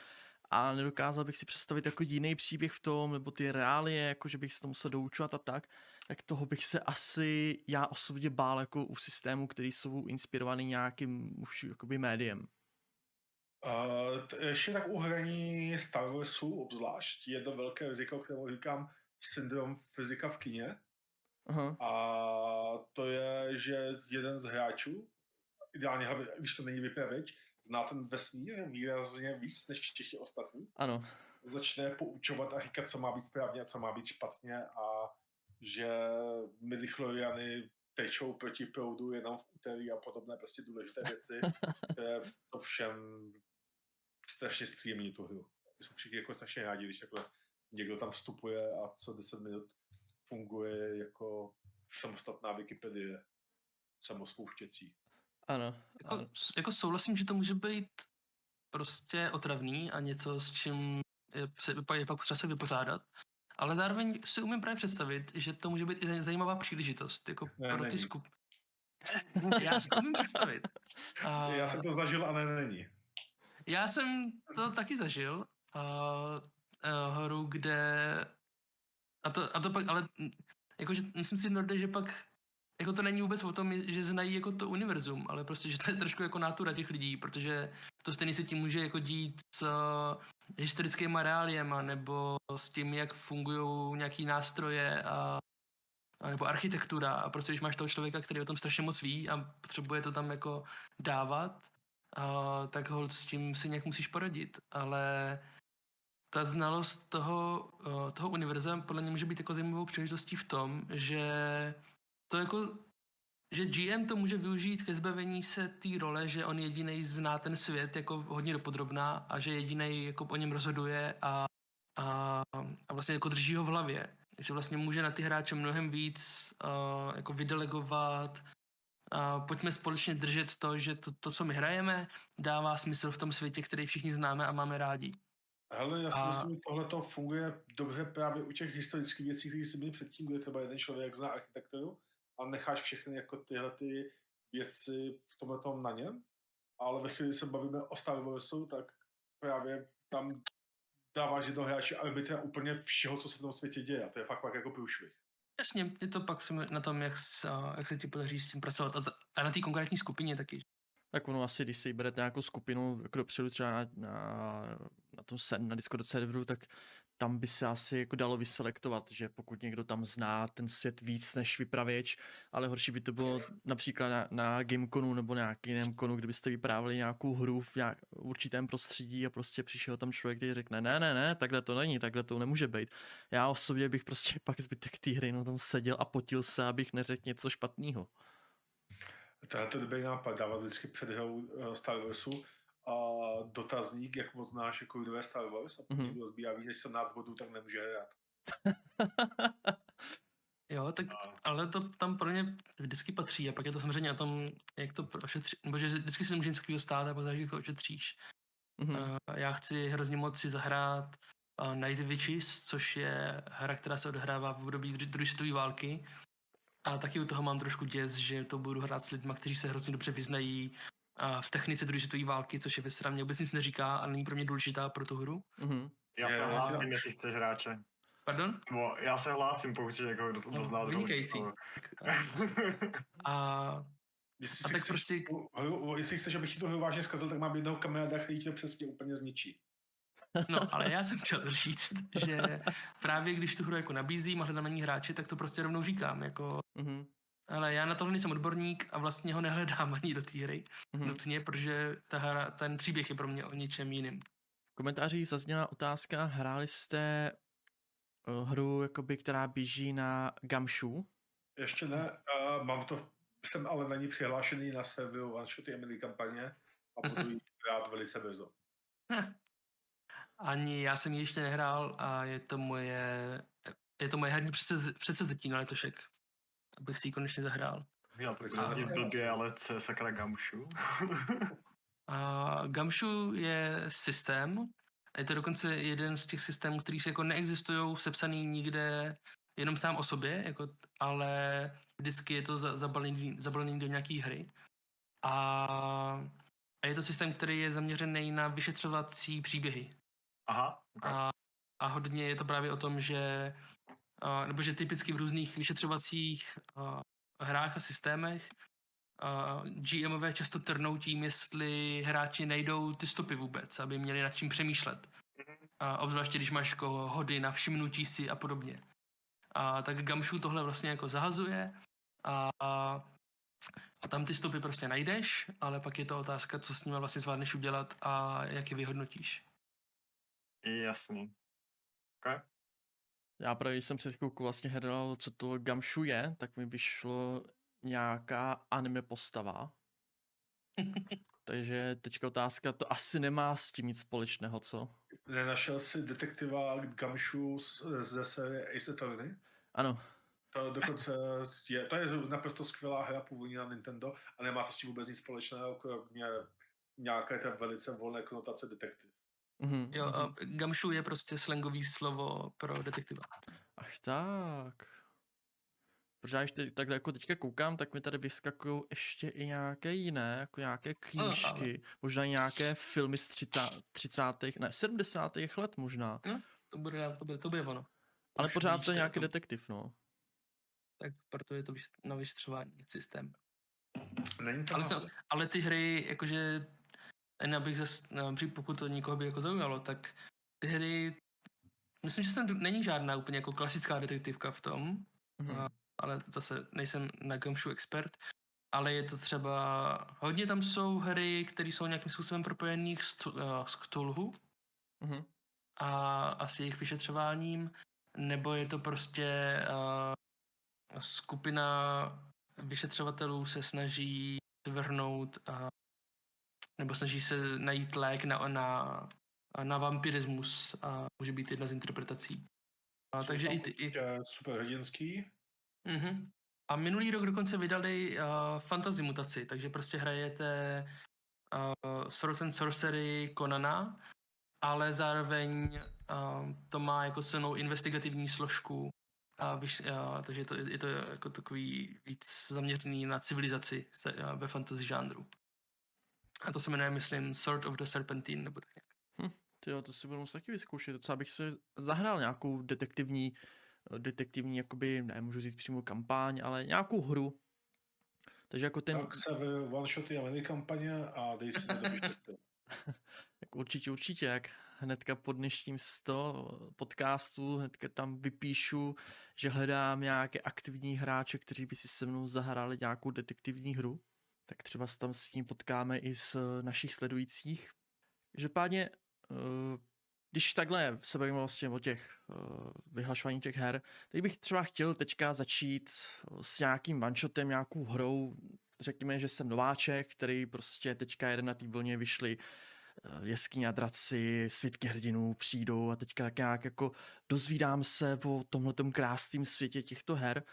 a nedokázal bych si představit jako jiný příběh v tom, nebo ty reálie, jako že bych se to musel doučovat a tak, tak toho bych se asi já osobně bál jako u systému, který jsou inspirovaný nějakým už jakoby médiem. Uh, ještě tak u hraní Star Warsu obzvlášť je to velké riziko, kterému říkám syndrom fyzika v kině. Aha. A to je, že jeden z hráčů, ideálně když to není vypravěč, zná ten vesmír výrazně víc než všichni ostatní. Ano. Začne poučovat a říkat, co má být správně a co má být špatně a že midichloriany tečou proti proudu jenom v úterý a podobné prostě důležité věci, [LAUGHS] které to všem strašně zpříjemní tu hru. Jsou všichni jako strašně rádi, když takhle někdo tam vstupuje a co 10 minut funguje jako samostatná Wikipedie, samospouštěcí. Ano. Jako, ano. jako souhlasím, že to může být prostě otravný a něco, s čím je, se, je pak potřeba se vypořádat. Ale zároveň si umím právě představit, že to může být i zaj- zajímavá příležitost jako Ne, pro ty není. skup. Já si to umím představit. A Já jsem to zažil a ne, není. já jsem to taky zažil. A, a hru, kde... A to, a to pak, ale jakože myslím si, Norde, že pak jako to není vůbec o tom, že znají jako to univerzum, ale prostě, že to je trošku jako nátura těch lidí, protože to stejně se tím může jako dít s uh, historickýma reáliema, nebo s tím, jak fungují nějaký nástroje a, a nebo architektura. A prostě když máš toho člověka, který o tom strašně moc ví a potřebuje to tam jako dávat, a, tak hold s tím si nějak musíš poradit, ale ta znalost toho, uh, toho univerza podle mě může být jako zajímavou příležitostí v tom, že to jako, že GM to může využít ke zbavení se té role, že on jediný zná ten svět jako hodně dopodrobná a že jediný jako o něm rozhoduje a, a, a vlastně jako drží ho v hlavě. Že vlastně může na ty hráče mnohem víc uh, jako vydelegovat a pojďme společně držet to, že to, to, co my hrajeme, dává smysl v tom světě, který všichni známe a máme rádi. Hele, já si A- myslím, že tohle to funguje dobře právě u těch historických věcí, které jsi měl předtím, kde třeba jeden člověk zná architekturu a necháš všechny jako tyhle ty věci v tomhle tom na něm. Ale ve chvíli, kdy se bavíme o Star Warsu, tak právě tam dáváš do hráče arbitra úplně všeho, co se v tom světě děje. A to je fakt, fakt jako průšvih. Jasně, je to pak na tom, jak, jak se ti podaří s tím pracovat. A, za, a na té konkrétní skupině taky. Tak ono asi, když si berete nějakou skupinu jako dopředu třeba na, na, na tom ser, na Discord serveru, tak tam by se asi jako dalo vyselektovat, že pokud někdo tam zná ten svět víc než vypravěč, ale horší by to bylo například na, na Gameconu nebo nějaký jiném konu, kdybyste vyprávěli nějakou hru v nějak, určitém prostředí a prostě přišel tam člověk, který řekne, ne, ne, ne, takhle to není, takhle to nemůže být. Já osobně bych prostě [LAUGHS] pak zbytek té hry na tom seděl a potil se, abych neřekl něco špatného. To je dobrý nápad, dávat vždycky před hrou uh, Star Warsu a dotazník, jak moc znáš jako Star Wars a pokud Mhm. mm-hmm. někdo sbírá víc než 17 bodů, tak nemůže hrát. [LAUGHS] Jo, tak A ale to tam pro mě vždycky patří a pak je to samozřejmě o tom, jak to ošetří, nebo že vždycky si může něco takového stát a pak záleží, jak to ošetříš. Mhm. Uh, já chci hrozně moc si zahrát uh, Night Witches, což je hra, která se odehrává v období dru- druhé světové války. A taky u toho mám trošku děs, že to budu hrát s lidmi, kteří se hrozně dobře vyznají uh, v technice druhé světové války, což je věc, která mě vůbec nic neříká a není pro mě důležitá pro tu hru. Mhm. já se hlásím, jestli chceš hráče. Pardon? Nebo já se hlásím, pokud si někoho do, No, dozná vynikající. [LAUGHS] A Jestli A si tak chceš, prostě- hru, jestli chceš, abych ti tu hru vážně zkazil, tak mám jednoho kamaráda, který to přesně úplně zničí. No, ale já jsem chtěl říct, že právě když tu hru jako nabízím a hledám na ní hráče, tak to prostě rovnou říkám, jako, Mhm. Ale já na tohle nejsem odborník a vlastně ho nehledám [LAUGHS] ani do té hry Mhm. nutně, protože ta hra, ten příběh je pro mě o něčem jiným. V komentářích zazněla otázka, hráli jste uh, hru, jakoby, která běží na Gamshu? Ještě ne, uh, mám to, jsem ale na ní přihlášený na serveru One Shot Emily kampaně a budu ji hrát velice brzo. Hm. Ani já jsem ji ještě nehrál a je to moje, je to moje herní předsevzetí na letošek, abych si ji konečně zahrál. Já to to- blbě, ale co je sakra gamšu. [LAUGHS] A Gamshu je systém, a je to dokonce jeden z těch systémů, který jako neexistují sepsaný nikde jenom sám o sobě, jako, ale vždycky je to za, zabalený, zabalený do nějaký hry. A, a je to systém, který je zaměřený na vyšetřovací příběhy. Aha, okay. A, a hodně je to právě o tom, že nebo že typicky v různých vyšetřovacích hrách a systémech GMové často trnou tím, jestli hráči nejdou ty stopy vůbec, aby měli nad čím přemýšlet. A obzvláště, když máš jako hody na všimnutí si a podobně. A tak Gamshu tohle vlastně jako zahazuje a, a, a tam ty stopy prostě najdeš, ale pak je to otázka, co s nimi vlastně zvládneš udělat a jak je vyhodnotíš. Jasný. Okay. Já právě jsem před chvilkou vlastně hledal, co to Gamshu je, tak mi vyšlo nějaká anime postava. [LAUGHS] Takže teďka otázka, to asi nemá s tím nic společného, co? Nenašel jsi detektiva Gamshu z- ze série Ace Attorney? Ano, To dokonce je, to je naprosto skvělá hra původní na Nintendo a nemá to s tím vůbec nic společného, kromě nějaké té velice volné konotace detektiv. Mhm, Jo, a Gamshu je prostě slangový slovo pro detektiva. Ach tak. Protože já teď, takhle jako teďka koukám, tak mi tady vyskakují ještě i nějaké jiné, jako nějaké knížky, možná i nějaké filmy z 30. 30. ne, 70. let možná. To bude, to bude, to bude ono. Ale Už pořád to je nějaký to- detektiv, no. Tak proto je to na vyšetřování systém. Není to Ale, jsem, ale ty hry, jakože, jen abych zas, no, pokud to někoho by jako zaujalo, tak ty hry, myslím, že tam není žádná úplně jako klasická detektivka v tom, Mhm. A- ale zase nejsem na Gumshoe expert, ale je to třeba, hodně tam jsou hry, které jsou nějakým způsobem propojený s, tu- eh, s Cthulhu Mhm. a, a s jejich vyšetřováním, nebo je to prostě uh, skupina vyšetřovatelů se snaží zvrhnout uh, nebo snaží se najít lék na, na, na vampirismus a může být jedna z interpretací. A, Jsou takže i, ty, i, určitě super hrdinský. Mhm. A minulý rok dokonce vydali uh, fantasy mutaci, takže prostě hrajete uh, Swords and Sorcery Conana, ale zároveň uh, to má jako silnou investigativní složku, a vyš, uh, takže je to, je to jako takový víc zaměřený na civilizaci se, uh, ve fantasy žánru. A to se jmenuje, myslím, Sword of the Serpentine, nebo tak nějak. Ty jo, to si budu muset taky vyzkoušet. Docela bych si zahrál nějakou detektivní, detektivní, jakoby, nemůžu říct přímo kampaň, ale nějakou hru. Takže jako ten, Tak se v one shoty a mini kampaně a dej si to [LAUGHS] [LAUGHS] tak určitě, určitě, jak hnedka po dnešním 100 podcastu, hnedka tam vypíšu, že hledám nějaké aktivní hráče, kteří by si se mnou zahráli nějakou detektivní hru. Tak třeba se tam s tím potkáme i z eh, našich sledujících. Každopádně, eh, když takhle se bavíme vlastně o těch eh, vyhlašování těch her, tak bych třeba chtěl teďka začít s nějakým one-shotem, nějakou hrou. Řekněme, že jsem nováček, který prostě teďka jede na té vlně, vyšly eh, jeskyně a draci, svědky hrdinů přijdou a teďka tak nějak jako dozvídám se o tomhletom krásném světě těchto her.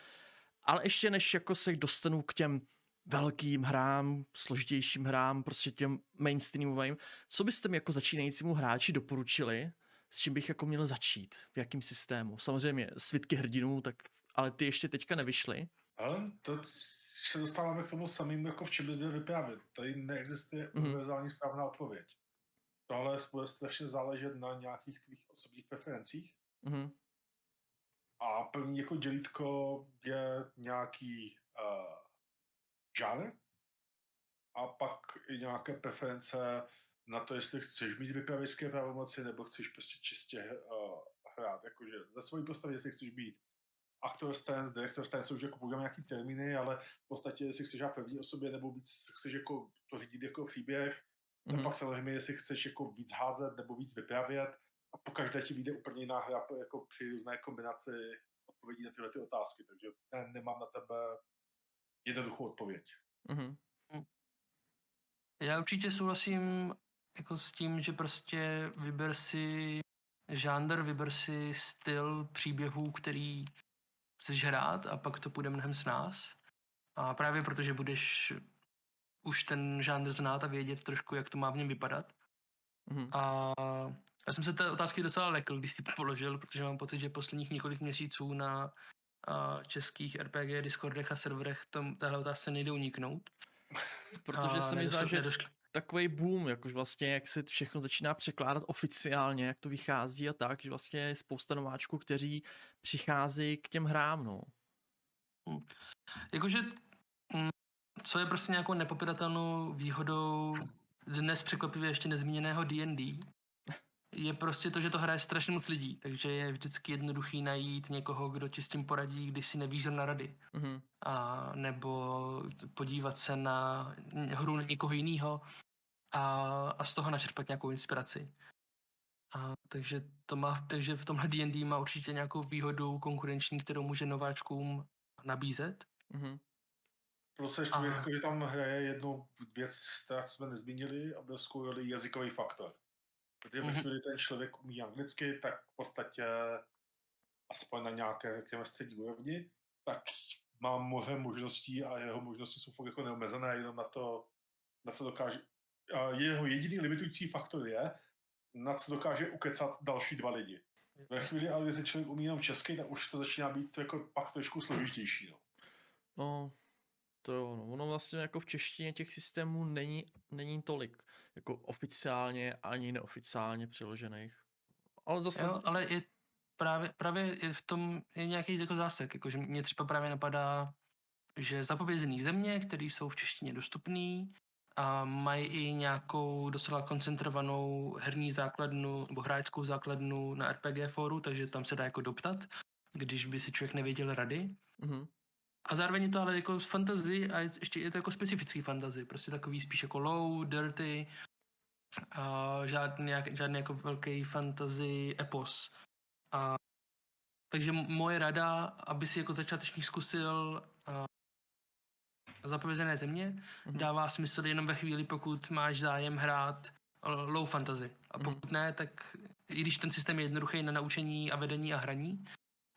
Ale ještě než jako se dostanu k těm velkým hrám, složitějším hrám, prostě těm mainstreamovým, co byste mi jako začínajícímu hráči doporučili, s čím bych jako měl začít, v jakém systému? Samozřejmě svitky hrdinů, tak, ale ty ještě teďka nevyšly. Ale to se dostáváme k tomu samým, jako v čem bys měl vyprávět. Tady neexistuje Mhm. univerzální správná odpověď. Tohle bude strašně záležet na nějakých tvých osobních preferencích. Mhm. A první jako dělítko je nějaký uh, žánr a pak i nějaké preference na to, jestli chceš mít vypravěčské pravomoci, nebo chceš prostě čistě uh, hrát. Jakože za svoji postavy, jestli chceš být aktor stance, director stance, jsou už jako používáme nějaký termíny, ale v podstatě, jestli chceš hrát první osobě, nebo víc chceš jako to řídit jako příběh, Mhm. mm-hmm. pak samozřejmě, jestli chceš jako víc házet nebo víc vyprávět a po každé ti vyjde úplně jiná hra jako při různé kombinaci odpovědí na tyhle ty otázky, takže ne, nemám na tebe jednoduchou odpověď. Mhm. Já určitě souhlasím jako s tím, že prostě vyber si žánr, vyber si styl příběhů, který chceš hrát a pak to půjde mnohem s nás. A právě protože budeš už ten žánr znát a vědět trošku, jak to má v něm vypadat. Mhm. A já jsem se té otázky docela lekl, když jsi to položil, protože mám pocit, že posledních několik měsíců na českých RPG, Discordech a serverech tom, téhle otázce nejde uniknout. [LAUGHS] Protože A se mi zdá, že takový boom, jakož vlastně, jak se všechno začíná překládat oficiálně, jak to vychází a tak, že vlastně je spousta nováčků, kteří přicházejí k těm hrám, no. Jakože, mm, co je prostě nějakou nepopiratelnou výhodou dnes překvapivě ještě nezmíněného D&D, je prostě to, že to hraje strašně moc lidí, takže je vždycky jednoduchý najít někoho, kdo ti s tím poradí, když si nevíš na rady. Mhm. A, nebo podívat se na hru někoho jiného a, a z toho načerpat nějakou inspiraci. A, takže, to má, takže v tomhle D&D má určitě nějakou výhodu konkurenční, kterou může nováčkům nabízet. Mhm. Plus ještě jako, že tam hraje jednu věc, která jsme nezmínili, obrovskou roli jazykový faktor. Protože ve Mhm. chvíli ten člověk umí anglicky, tak v podstatě aspoň na nějaké, řekněme, střední úrovni, tak má moře možností a jeho možnosti jsou fakt jako neomezené, jenom na to, na co dokáže. A jeho jediný limitující faktor je, na co dokáže ukecat další dva lidi. Ve chvíli, ale kdy ten člověk umí jenom česky, tak už to začíná být jako pak trošku složitější. No. No, to jo, no. ono vlastně jako v češtině těch systémů není, není tolik, jako oficiálně ani neoficiálně přeložených. Ale zase, Jo, ale je právě, právě je v tom je nějaký jako zásek, jakože mě třeba právě napadá, že zapovězený země, které jsou v češtině dostupné a mají i nějakou docela koncentrovanou herní základnu nebo hráčskou základnu na RPG fóru, takže tam se dá jako doptat, když by si člověk nevěděl rady. mhm. A zároveň je to ale jako z fantasy a je- ještě je to jako specifický fantasy, prostě takový spíš jako low, dirty, a žádný, jak- žádný jako velký fantasy epos. A, takže moje rada, aby si jako začátečník zkusil a, zapovězené země, Mhm. dává smysl jenom ve chvíli, pokud máš zájem hrát low fantasy. A Mhm. pokud ne, tak i když ten systém je jednoduchý na naučení a vedení a hraní,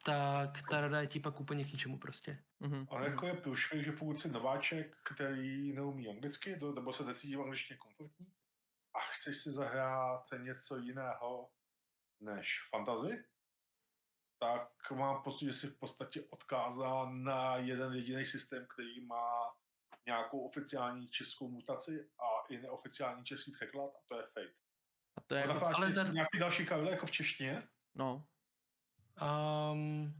tak ta rada je ti pak úplně k ničemu prostě. Mhm. Ale jako je průšvih, že pokud jsi nováček, který neumí anglicky, do- nebo se necítí v angličtině komfortní, a chceš si zahrát něco jiného než fantasy, tak mám pocit, že jsi v podstatě odkázán na jeden jediný systém, který má nějakou oficiální českou mutaci a i neoficiální český překlad, a to je Fate. A to je jako, Ale za- nějaký další karle jako v češtině? no, Um,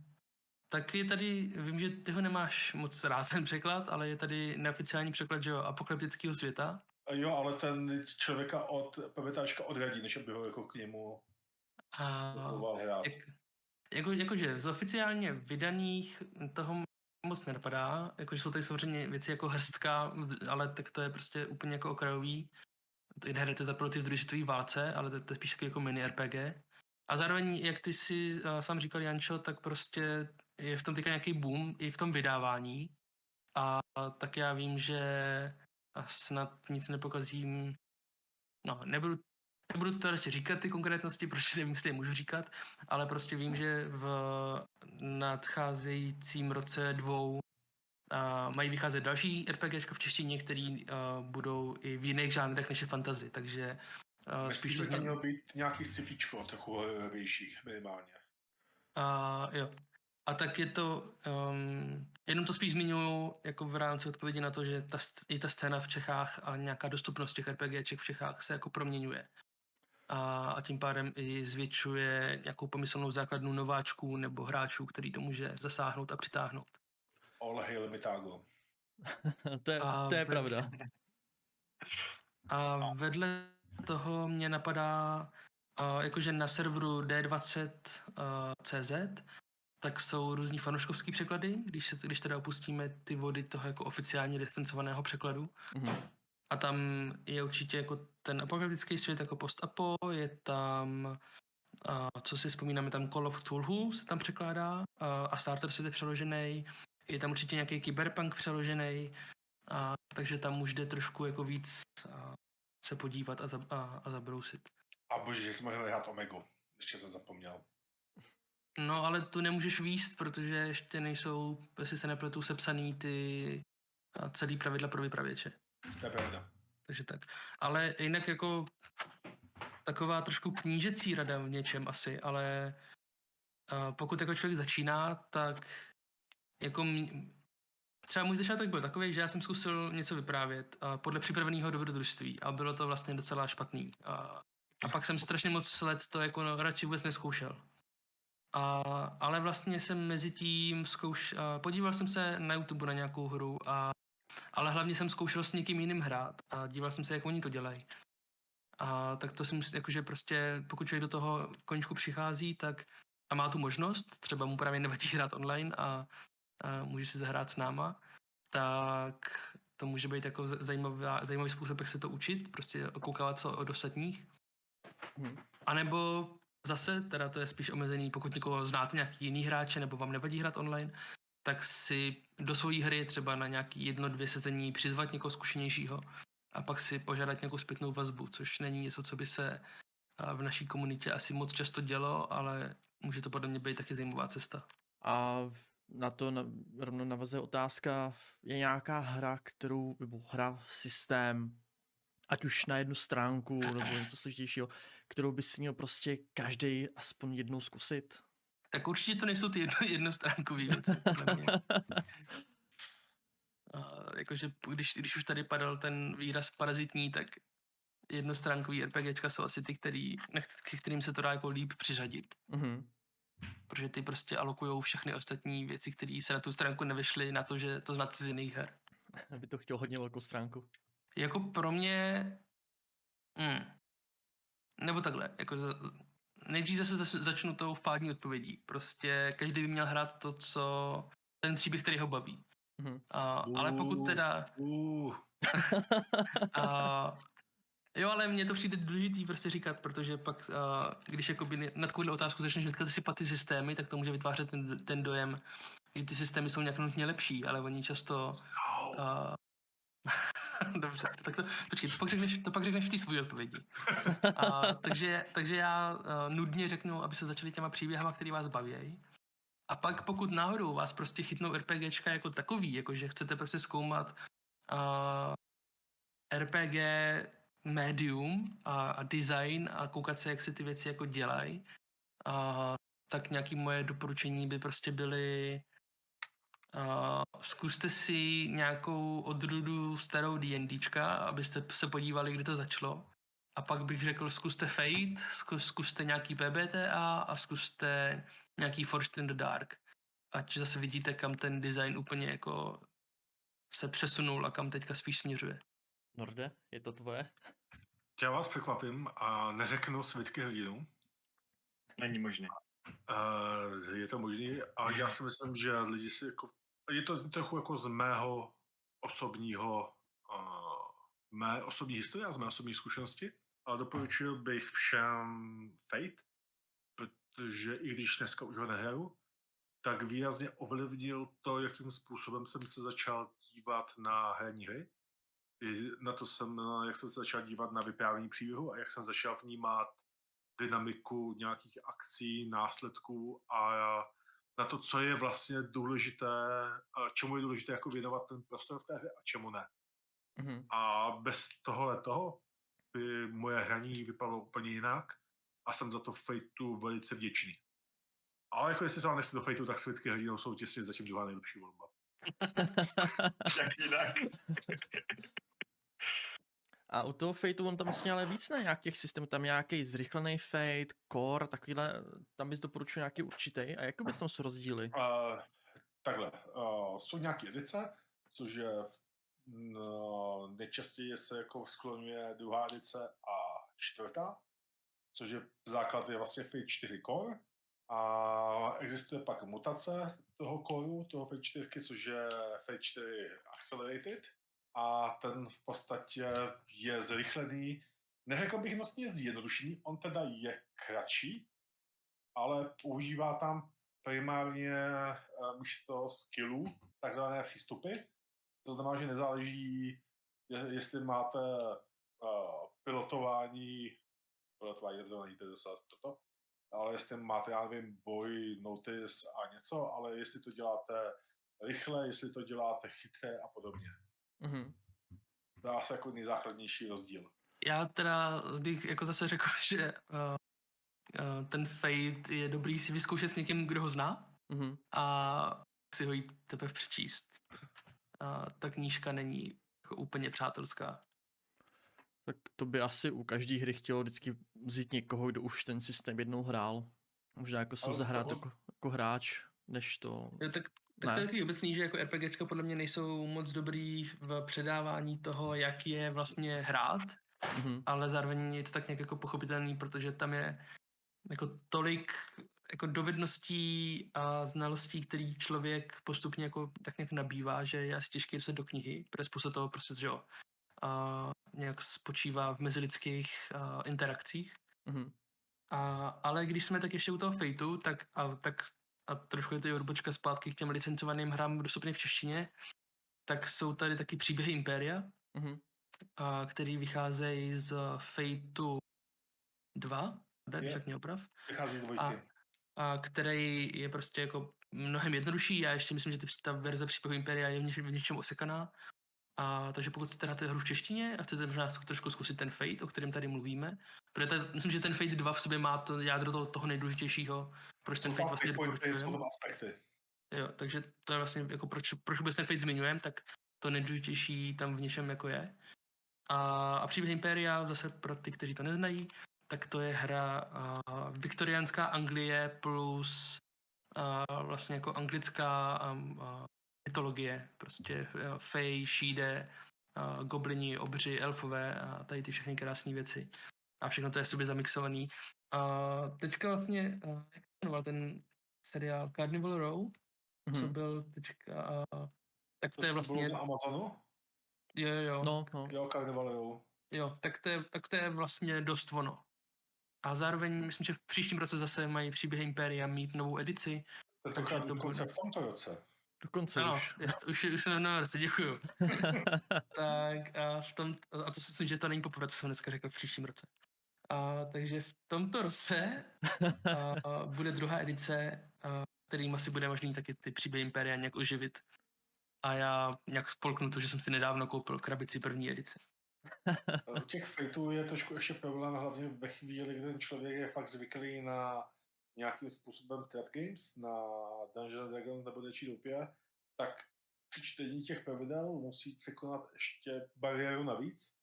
tak je tady, vím, že ty ho nemáš moc rád ten překlad, ale je tady neoficiální překlad, že jo, apokalyptického světa. Jo, ale ten člověka od PBTčka odradí, než aby ho jako k němu A hrát. jak, jako, jakože z oficiálně vydaných toho moc nenapadá, jakože jsou tady samozřejmě věci jako hrstka, ale tak to je prostě úplně jako okrajový. Tady hrajete za proti v druhé válce, ale to, to je spíš jako mini RPG. A zároveň, jak ty si uh, sám říkal, Jančo, tak prostě je v tom teďka nějaký boom i v tom vydávání. A tak já vím, že a snad nic nepokazím. No, nebudu, nebudu to radši říkat ty konkrétnosti, [LAUGHS] protože nevím, jestli je můžu říkat, ale prostě vím, že v nadcházejícím roce dvou a mají vycházet další RPGčka v češtině, který uh, budou i v jiných žánrech než je fantasy, takže uh, spíš to že tam změní. mělo být nějaký scipičko, trochu horovější minimálně. A jo. A tak je to, um, jenom to spíš zmiňuju jako v rámci odpovědi na to, že ta, i ta scéna v Čechách a nějaká dostupnost těch RPGček v Čechách se jako proměňuje. A, a tím pádem i zvětšuje nějakou pomyslnou základnu nováčků nebo hráčů, který to může zasáhnout a přitáhnout. All hail Mitago. [LAUGHS] to je, A to je ve- pravda. A vedle toho mě napadá, uh, jakože na serveru D20.cz tak jsou různý fanouškovský překlady, když, se, když teda opustíme ty vody toho jako oficiálně licencovaného překladu. Mhm. A tam je určitě jako ten apokalyptický svět jako post-apo, je tam, a co si vzpomínáme, tam Call of Cthulhu se tam překládá a, a Starter svět je přeložený, je tam určitě nějaký cyberpunk přeložený, a, takže tam už jde trošku jako víc a, se podívat a, za, a, a zabrousit. A bože, že jsme mohli hrát Omegu. Ještě jsem zapomněl. No ale tu nemůžeš výst, protože ještě nejsou, jestli se nepletu, sepsaný ty celý pravidla pro vypravěče. To je pravda. Takže tak. Ale jinak jako taková trošku knížecí rada v něčem asi, ale pokud jako člověk začíná, tak jako mě, třeba můj začátek byl takový, že já jsem zkusil něco vyprávět uh, podle připraveného dobrodružství a bylo to vlastně docela špatný. Uh, a pak jsem strašně moc let to jako no, radši vůbec neskoušel. A, ale vlastně jsem mezi tím zkouš, a podíval jsem se na YouTube na nějakou hru, a, ale hlavně jsem zkoušel s někým jiným hrát a díval jsem se, jak oni to dělají. A tak to si musí, jakože prostě, pokud člověk do toho konečku přichází, tak a má tu možnost, třeba mu právě nevadí hrát online a, a může si zahrát s náma, tak to může být jako zajímavá, zajímavý způsob, jak se to učit, prostě koukávat se od ostatních. Hmm. A nebo zase, teda to je spíš omezený, pokud někoho znáte nějaký jiný hráče nebo vám nevadí hrát online, tak si do své hry třeba na nějaký jedno, dvě sezení přizvat někoho zkušenějšího a pak si požádat nějakou zpětnou vazbu, což není něco, co by se v naší komunitě asi moc často dělo, ale může to podle mě být taky zajímavá cesta. A na to na, rovno navazuje otázka, je nějaká hra, kterou, nebo hra, systém, ať už na jednu stránku nebo něco složitějšího, kterou by si měl prostě každý aspoň jednou zkusit? Tak určitě to nejsou ty jedno, jednostránkový věci. [LAUGHS] A, jakože když, když už tady padal ten výraz parazitní, tak jednostránkový RPGčka jsou asi ty, který, k kterým se to dá jako líp přiřadit. Mm-hmm. Protože ty prostě alokují všechny ostatní věci, které se na tu stránku nevyšly na to, že to znáte z jiných her. By to chtěl hodně velkou stránku. Jako pro mě... Hmm. Nebo takhle, jako za, nejdřív zase začnu tou fádní odpovědí. Prostě každý by měl hrát to, co ten příběh, který ho baví. Mm-hmm. A, ale pokud teda... Uh, [LAUGHS] a, jo, ale mně to přijde důležitý prostě říkat, protože pak, a, když jakoby na takovou otázku začneš říkat si ty systémy, tak to může vytvářet ten, ten dojem, že ty systémy jsou nějak nutně lepší, ale oni často... A, [LAUGHS] Dobře, tak to, počkej, to pak řekneš, to pak řekneš v té své odpovědi. A, takže, takže já uh, nudně řeknu, aby se začali těma příběhama, které vás baví. A pak pokud náhodou vás prostě chytnou RPGčka jako takový, jakože chcete prostě zkoumat uh, RPG médium a, a design a koukat se, jak se ty věci jako dělají, uh, tak nějaký moje doporučení by prostě byly Uh, zkuste si nějakou odrůdu starou D&Dčka, abyste se podívali, kdy to začalo. A pak bych řekl, zkuste Fate, zkus, zkuste nějaký PBTA a zkuste nějaký Forged in the Dark. Ať zase vidíte, kam ten design úplně jako se přesunul a kam teďka spíš směřuje. Norde, je to tvoje? Já vás překvapím a neřeknu svitky hrdinů. Není možné. Uh, je to možný a já si myslím, že lidi si jako, je to trochu jako z mého osobního, uh, mé osobní historie a z mé osobní zkušenosti, ale doporučil bych všem Fate, protože i když dneska už ho nehraju, tak výrazně ovlivnil to, jakým způsobem jsem se začal dívat na herní hry. I na to jsem, jak jsem se začal dívat na vyprávění příběhu a jak jsem začal vnímat dynamiku nějakých akcí, následků a na to, co je vlastně důležité, čemu je důležité jako věnovat ten prostor v té hře a čemu ne. Mm-hmm. A bez tohohle toho by moje hraní vypadalo úplně jinak a jsem za to Fateu velice vděčný. Ale jako jestli se vám nechce do Fateu, tak světky hrdinou jsou těsně zatím druhá nejlepší volba. [LAUGHS] [LAUGHS] Jak jinak. A u toho Fateu on tam vlastně ale víc na nějakých systémů, tam nějaký zrychlený Fate, Core, takovýhle, tam bys doporučil nějaký určitý. A jak bys tam jsou rozdíly? Uh, takhle, uh, jsou nějaké edice, což je no, nejčastěji se jako skloňuje druhá edice a čtvrtá, což je základ je vlastně Fate 4 Core. A existuje pak mutace toho core, toho Fate 4, což je Fate 4 Accelerated, a ten v podstatě je zrychlený. Neřekl bych nutně zjednodušený, on teda je kratší, ale používá tam primárně místo skillů takzvané přístupy. To znamená, že nezáleží, jestli máte uh, pilotování, pilotování, to není to zase toto, ale jestli máte, já nevím, boj, notice a něco, ale jestli to děláte rychle, jestli to děláte chytré a podobně. Mm-hmm. To je asi jako nejzákladnější rozdíl. Já teda bych jako zase řekl, [LAUGHS] že uh, uh, ten Fate je dobrý si vyzkoušet s někým, kdo ho zná Mhm. a si ho jít teprve přečíst. A ta knížka není jako úplně přátelská. Tak to by asi u každé hry chtělo vždycky vzít někoho, kdo už ten systém jednou hrál. Možná jako se zahrát toho- jako, jako hráč, než to... Jo, tak, tak Ne. to je takový obecný, že jako RPGčka podle mě nejsou moc dobrý v předávání toho, jak je vlastně hrát, Mhm. ale zároveň je to tak nějak jako pochopitelný, protože tam je jako tolik jako dovedností a znalostí, který člověk postupně jako tak nějak nabývá, že je asi těžké se do knihy, protože spousta toho prostě, že jo, a nějak spočívá v mezilidských a, interakcích. Mhm. A, ale když jsme tak ještě u toho Fateu, tak, a, tak a trošku je to i odbočka zpátky k těm licencovaným hrám dostupným v češtině, tak jsou tady taky příběhy Impéria, Mhm. a, který vycházejí z Fateu 2, Je. ne, však mě oprav, Vychází z dvojky. A- a který je prostě jako mnohem jednodušší. Já ještě myslím, že ta verze příběhu Imperia je v, něč, v něčem osekaná. A, takže pokud chcete hrát hru v češtině a chcete možná trošku zkusit ten Fate, o kterém tady mluvíme, protože tady, myslím, že ten Fate 2 v sobě má to jádro toho, toho nejdůležitějšího, proč ten Fate vlastně doporučujeme. aspekty. Jo, takže to je vlastně jako proč, proč vůbec ten Fate zmiňujeme, tak to nejdůležitější tam v něčem jako je. A, a příběh Imperia, zase pro ty, kteří to neznají, tak to je hra uh, viktoriánská Anglie plus uh, vlastně jako anglická um, uh, mytologie, prostě uh, fej, šíde, uh, goblini, obři, elfové a tady ty všechny krásné věci. A všechno to je sobě zamixovaný. A teďka vlastně, uh, jak jmenoval ten seriál Carnival Row, co Mhm. byl teďka, tak to, To, je vlastně, bylo na Amazonu? jo, jo, jo. No, no. Jo, Carnival, jo. Jo, tak to, je, tak to je vlastně dost ono. A zároveň myslím, že v příštím roce zase mají příběhy Imperia mít novou edici. To dokonce bude. v tomto roce. Dokonce Ano, už. [LAUGHS] je- už, už jsem na roce, děkuju. [LAUGHS] tak a, v tom, a to si myslím, že to není poprvé, co jsem dneska řekl v příštím roce. A, takže v tomto roce a, a, bude druhá edice, a, kterým asi bude možný taky ty příběhy Imperia nějak oživit. A já nějak spolknu to, že jsem si nedávno koupil krabici první edice. [LAUGHS] U těch fejtů je trošku ještě problém, hlavně ve chvíli, kdy ten člověk je fakt zvyklý na nějakým způsobem trad games, na Dungeons Dragons nebo něčí dopě, tak při čtení těch pravidel musí překonat ještě bariéru navíc.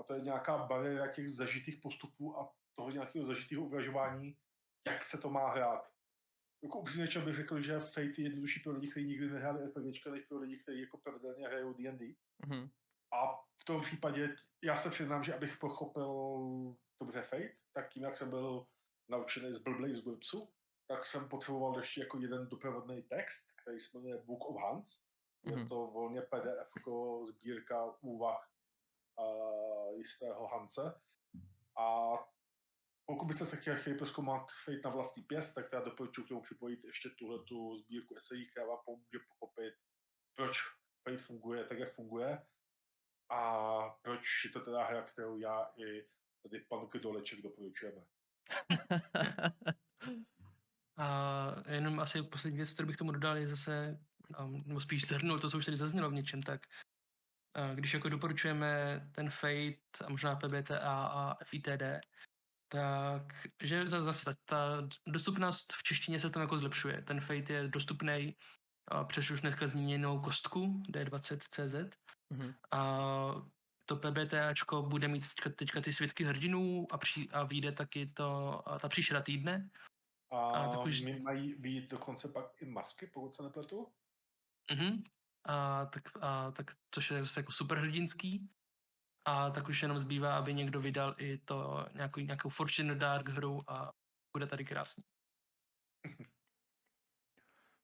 A to je nějaká bariéra těch zažitých postupů a toho nějakého zažitého uvažování, jak se to má hrát. Jako upřímně bych řekl, že Fate je jednodušší pro lidi, kteří nikdy nehráli RPGčka, než pro lidi, kteří jako pravidelně hrajou D&D. Mhm. A v tom případě, já se přiznám, že abych pochopil dobře Fate, tak tím, jak jsem byl naučený z blblej z GURPSu, tak jsem potřeboval ještě jako jeden doprovodný text, který se jmenuje Book of Hans. Je Mhm. to volně PDF, sbírka úvah uh, jistého Hance. A pokud byste se chtěli, chtěli proskoumat Fate na vlastní pěst, tak já doporučuji k tomu připojit ještě tuhle tu sbírku esejí, která vám pomůže pochopit, proč Fate funguje tak, jak funguje a proč je to teda hra, kterou já i tady pan Kdoleček doporučujeme. A jenom asi poslední věc, kterou bych tomu dodal, je zase, um, nebo spíš zhrnul to, co už tady zaznělo v něčem, tak když jako doporučujeme ten Fate a možná PBTA a FITD, tak že za- zase ta, ta dostupnost v češtině se tam jako zlepšuje. Ten Fate je dostupný přes už dneska zmíněnou kostku D20CZ Mhm. a to PBTAčko bude mít teďka, teďka ty svědky hrdinů a, při, a vyjde taky to, a ta příšera týdne, A, A tak už- mají být dokonce pak i masky, pokud se nepletu. Mhm. A, tak, a, tak, což je zase jako superhrdinský. A tak už jenom zbývá, aby někdo vydal i to nějakou, nějakou Fortune Dark hru a bude tady krásný. [LAUGHS]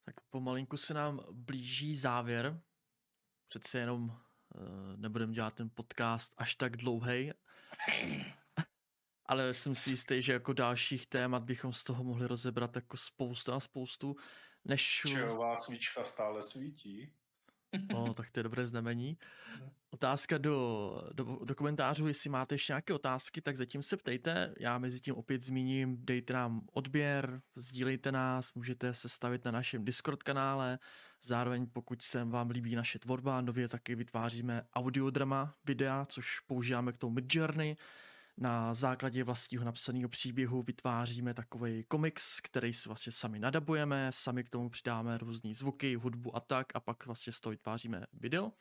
Tak pomalinku se nám blíží závěr. Přece jenom uh, nebudeme dělat ten podcast až tak dlouhý. Ale jsem si jistý, že jako dalších témat bychom z toho mohli rozebrat jako spoustu a spoustu. Než... Čajová svíčka stále svítí. No, tak to je dobré znamení. Otázka do, do, do komentářů, jestli máte ještě nějaké otázky, tak zatím se ptejte. Já mezi tím opět zmíním, dejte nám odběr, sdílejte nás, můžete se stavit na našem Discord kanále, Zároveň pokud se vám líbí naše tvorba, nově taky vytváříme audiodrama videa, což používáme k tomu Midjourney. Na základě vlastního napsaného příběhu vytváříme takový komiks, který si vlastně sami nadabujeme, sami k tomu přidáme různé zvuky, hudbu a tak a pak vlastně z toho vytváříme video.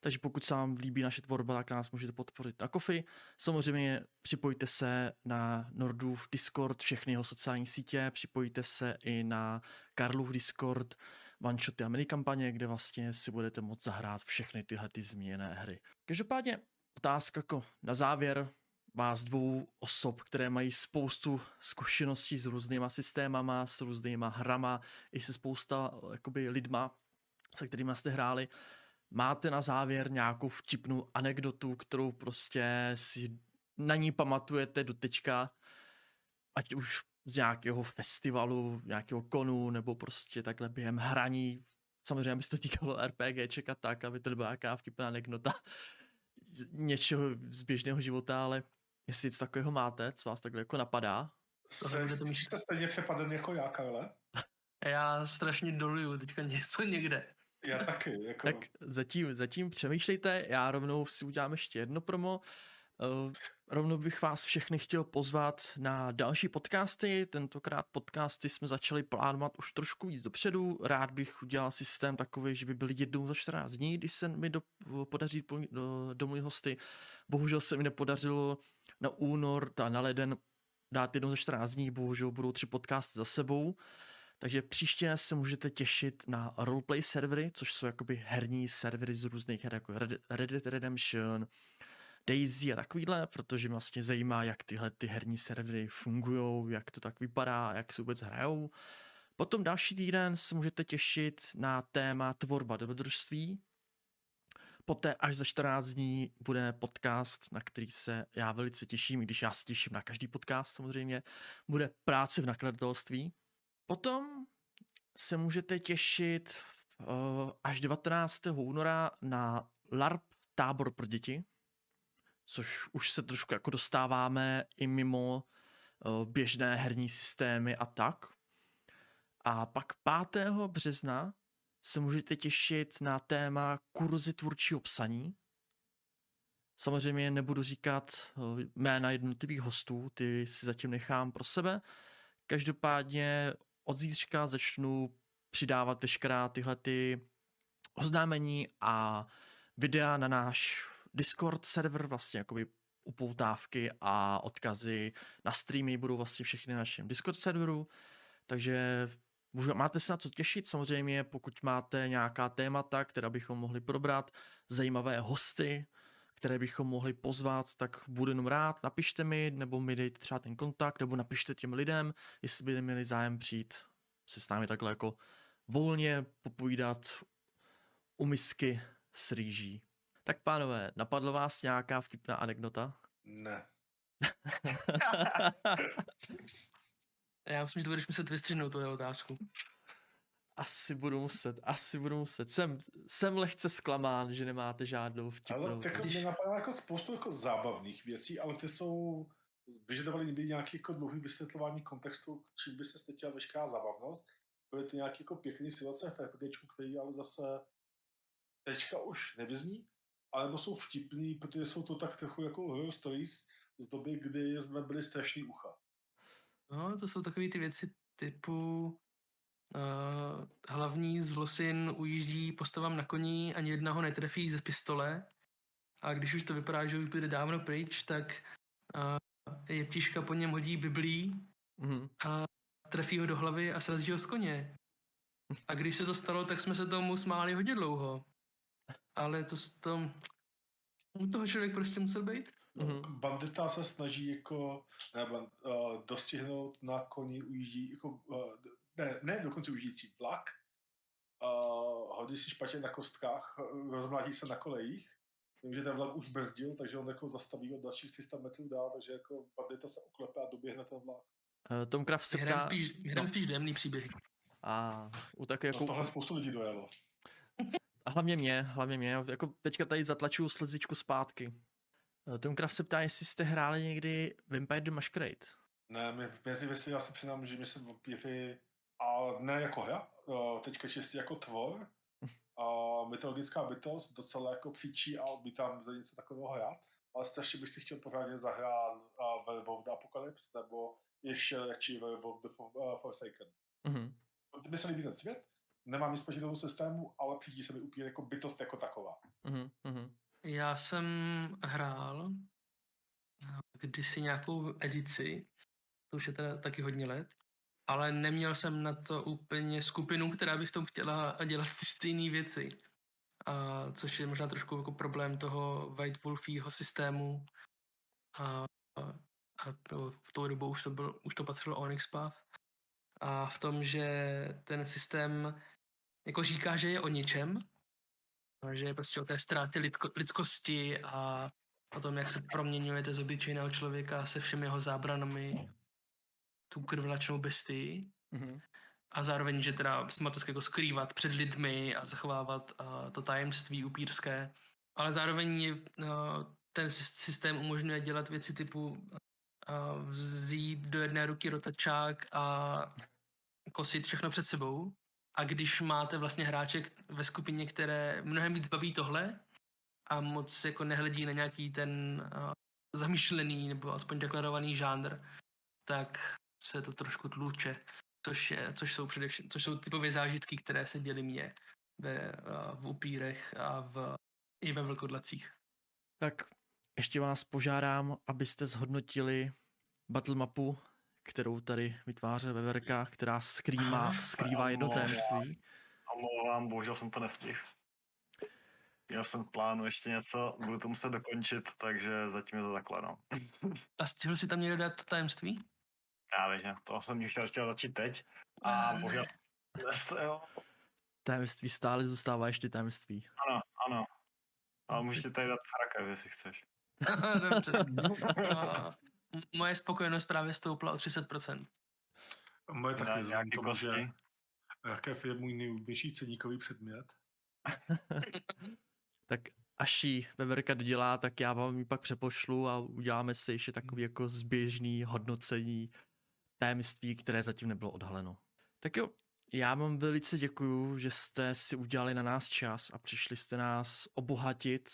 Takže pokud se vám líbí naše tvorba, tak nás můžete podpořit na Kofi. Samozřejmě připojte se na Nordův Discord, všechny jeho sociální sítě, připojte se i na Karlův Discord, one-shoty a minikampaně, kde vlastně si budete moct zahrát všechny tyhle ty zmíněné hry. Každopádně otázka jako na závěr, vás dvou osob, které mají spoustu zkušeností s různýma systémama, s různýma hrama, i se spousta jakoby lidma, se kterými jste hráli. Máte na závěr nějakou vtipnou anekdotu, kterou prostě si na ní pamatujete do tečka, ať už z nějakého festivalu, nějakého konu, nebo prostě takhle během hraní. Samozřejmě, aby se to týkalo RPGček a tak, aby to byla nějaká vtipná anekdota něčeho z běžného života, ale jestli něco takového máte, co vás takhle jako napadá. Tohle to Jste stejně přepaden jako já, Karle? Já strašně doluju teďka něco někde. Já taky. Jako... Tak zatím, zatím přemýšlejte, já rovnou si udělám ještě jedno promo. Uh, rovnou bych vás všechny chtěl pozvat na další podcasty. Tentokrát podcasty jsme začali plánovat už trošku víc dopředu. Rád bych udělal systém takový, že by byly jednou za 14 dní, když se mi do, podaří do, do, do můj hosty. Bohužel se mi nepodařilo na únor a na leden dát jednou za 14 dní, bohužel budou tři podcasty za sebou. Takže příště se můžete těšit na roleplay servery, což jsou jakoby herní servery z různých her, jako Red Dead Redemption, Daisy a takovýhle, protože mě vlastně zajímá, jak tyhle ty herní servery fungují, jak to tak vypadá, jak se vůbec hrajou. Potom další týden se můžete těšit na téma tvorba dobrodružství. Poté až za 14 dní bude podcast, na který se já velice těším, i když já se těším na každý podcast samozřejmě. Bude práce v nakladatelství. Potom se můžete těšit uh, až 19. února na LARP tábor pro děti, což už se trošku jako dostáváme i mimo uh, běžné herní systémy a tak. A pak 5. března se můžete těšit na téma kurzy tvůrčího psaní. Samozřejmě nebudu říkat uh, jména jednotlivých hostů, ty si zatím nechám pro sebe. Každopádně od zítřka začnu přidávat veškerá tyhle ty oznámení a videa na náš Discord server, vlastně jakoby upoutávky a odkazy na streamy budou vlastně všechny na našem Discord serveru, takže máte se na co těšit, samozřejmě pokud máte nějaká témata, která bychom mohli probrat, zajímavé hosty, které bychom mohli pozvat, tak budu jenom rád, napište mi, nebo mi dejte třeba ten kontakt, nebo napište těm lidem, jestli by měli zájem přijít se s námi takhle jako volně popovídat u misky s rýží. Tak pánové, napadlo vás nějaká vtipná anekdota? Ne. [LAUGHS] Já myslím, že to budeš muset vystřihnout tuhle otázku. Asi budu muset, asi budu muset. Jsem, jsem lehce zklamán, že nemáte žádnou vtipnou. Ale tak Když... mě napadá jako spoustu jako zábavných věcí, ale ty jsou vyžadovali by nějaký jako dlouhý vysvětlování kontextu, čím by se ztratila veškerá zábavnost. Byly to nějaké jako pěkné situace v RPGčku, který ale zase teďka už nevyzní, ale jsou vtipný, protože jsou to tak trochu jako horror stories z doby, kdy jsme byli strašný ucha. No, to jsou takové ty věci typu uh, hlavní zlosin ujíždí postavám na koni, ani jedna ho netrefí ze pistole a když už to vypadá, že už bude dávno pryč, tak uh, jeptiška po něm hodí biblí Mhm. a trefí ho do hlavy a srazí ho z koně. A když se to stalo, tak jsme se tomu smáli hodně dlouho. Ale to, to u toho člověk prostě musel být. Mhm. Bandita se snaží jako ne, band, uh, dostihnout na koni ujíždí, jako, uh, ne, ne dokonce ujíždící vlak, uh, hodí si špatně na kostkách, rozmlátí se na kolejích, Vím, že ten vlak už brzdil, takže on jako zastaví od dalších 300 metrů dál, takže jako bandita se oklepe a doběhne ten vlak. Uh, Tom Kraft se Hrám ptá... spíš, hrám no. spíš dojemný příběh. A u také No, jako... tohle spoustu lidí dojelo. A hlavně mě, hlavně mě. Jako teďka tady zatlačuju slezičku zpátky. Eh, Tom Kraft se ptá, jestli jste hráli někdy Vampire the Masquerade. Ne, my, mezi věci já se přiznám, že mi se vampíry A ne jako hra, uh, teďka čistě jako tvor. A mytologická bytost docela jako příčí a by tam za něco takového hrát. Ale strašně bych si chtěl pořádně zahrát uh, Werewolf the Apocalypse nebo ještě radši Werewolf the For- Forsaken. Mhm. Mně se líbí ten svět, nemám nic proti tomu systému, ale přijde se mi úplně jako bytost jako taková. Mhm. Já jsem hrál eh, kdysi nějakou edici, to už je teda taky hodně let, ale neměl jsem na to úplně skupinu, která by v tom chtěla dělat [LAUGHS] stejné věci. A, což je možná trošku jako problém toho White Wolfího systému. A, a, to, v tou dobu už to, byl, už to patřilo Onyx Path. A v tom, že ten systém jako říká, že je o ničem, že je prostě o té ztrátě lidko, lidskosti a o tom, jak se proměňujete z obyčejného člověka se všemi jeho zábranami tu krvlačnou bestii Mhm. a zároveň, že teda si máte jako skrývat před lidmi a zachovávat uh, to tajemství upírské, ale zároveň je, uh, ten sys- systém umožňuje dělat věci typu uh, vzít do jedné ruky rotačák a kosit všechno před sebou. A když máte vlastně hráček ve skupině, které mnohem víc baví tohle a moc jako nehledí na nějaký ten uh, zamýšlený nebo aspoň deklarovaný žánr, tak se to trošku tluče, což, je, což jsou především, což jsou typové zážitky, které se děly mně ve, uh, v upírech a v, i ve vlkodlacích. Tak ještě vás požádám, abyste zhodnotili battle mapu, kterou tady vytváří ve verkách, která skrývá, skrývá jedno tajemství. Omlouvám, bohužel jsem to nestihl. Měl jsem v plánu ještě něco, budu to muset dokončit, takže zatím je to takhle, no. A stihl si tam někdo dát to tajemství? Právě, že to jsem chtěl, chtěl začít teď. A ne. bohužel, Tajemství stále zůstává ještě tajemství. ano, ano. Ale můžete tady dát hrakev, jestli chceš. [LAUGHS] Dobře. [LAUGHS] Moje spokojenost právě stoupla o 30%. Moje taky vzhledem k tomu, že rakev je můj největší ceníkový předmět. [LAUGHS] Tak až ji Veverka dodělá, tak já vám ji pak přepošlu a uděláme si ještě takový jako zběžný hodnocení tajemství, které zatím nebylo odhaleno. Tak jo, já vám velice děkuju, že jste si udělali na nás čas a přišli jste nás obohatit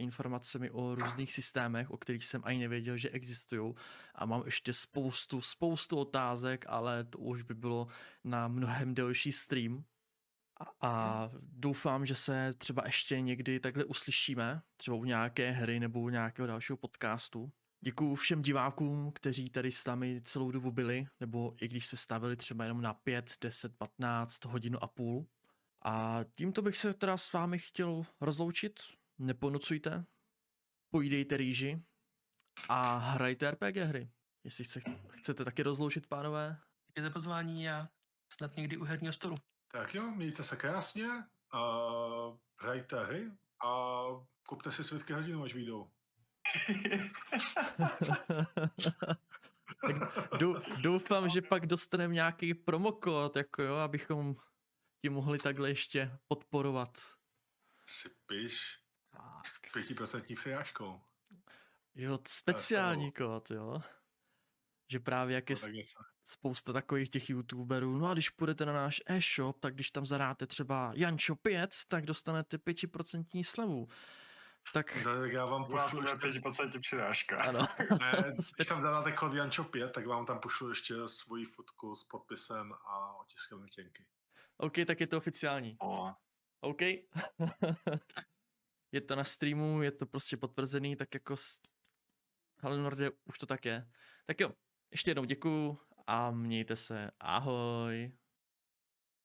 informacemi o různých systémech, o kterých jsem ani nevěděl, že existují. A mám ještě spoustu, spoustu otázek, ale to už by bylo na mnohem delší stream. A, doufám, že se třeba ještě někdy takhle uslyšíme, třeba u nějaké hry nebo u nějakého dalšího podcastu. Děkuji všem divákům, kteří tady s námi celou dobu byli, nebo i když se stavili třeba jenom na 5, 10, 15 hodinu a půl. A tímto bych se teda s vámi chtěl rozloučit. Neponocujte, pojídejte rýži a hrajte RPG hry. Jestli se chcete taky rozloučit, pánové. Díky za pozvání a snad někdy u herního stolu. Tak jo, mějte se krásně, uh, hrajte hry a kupte si světky hrdinů, až vyjdou. [LAUGHS] tak dou- doufám, že pak dostaneme nějaký promokód, jako jo, abychom ti mohli takhle ještě podporovat. Sypiš Tak, s 5% přirážkou. Jo, speciální kód, jo. Že právě jak je No, spousta takových těch youtuberů, no a když půjdete na náš e-shop, tak když tam zadáte třeba Jančo 5, tak dostanete 5% slevu. Tak Tak já vám U nás pošlu ještě, 5% přirážka. ano, ne, [LAUGHS] když tam zadáte kód Jančo 5, tak vám tam pošlu ještě svoji fotku s podpisem a otiskem letěnky. OK, tak je to oficiální. O, OK. [LAUGHS] je to na streamu, je to prostě potvrzený, tak jako s... Hele Norde, už to tak je. Tak jo, ještě jednou děkuju a mějte se. Ahoj.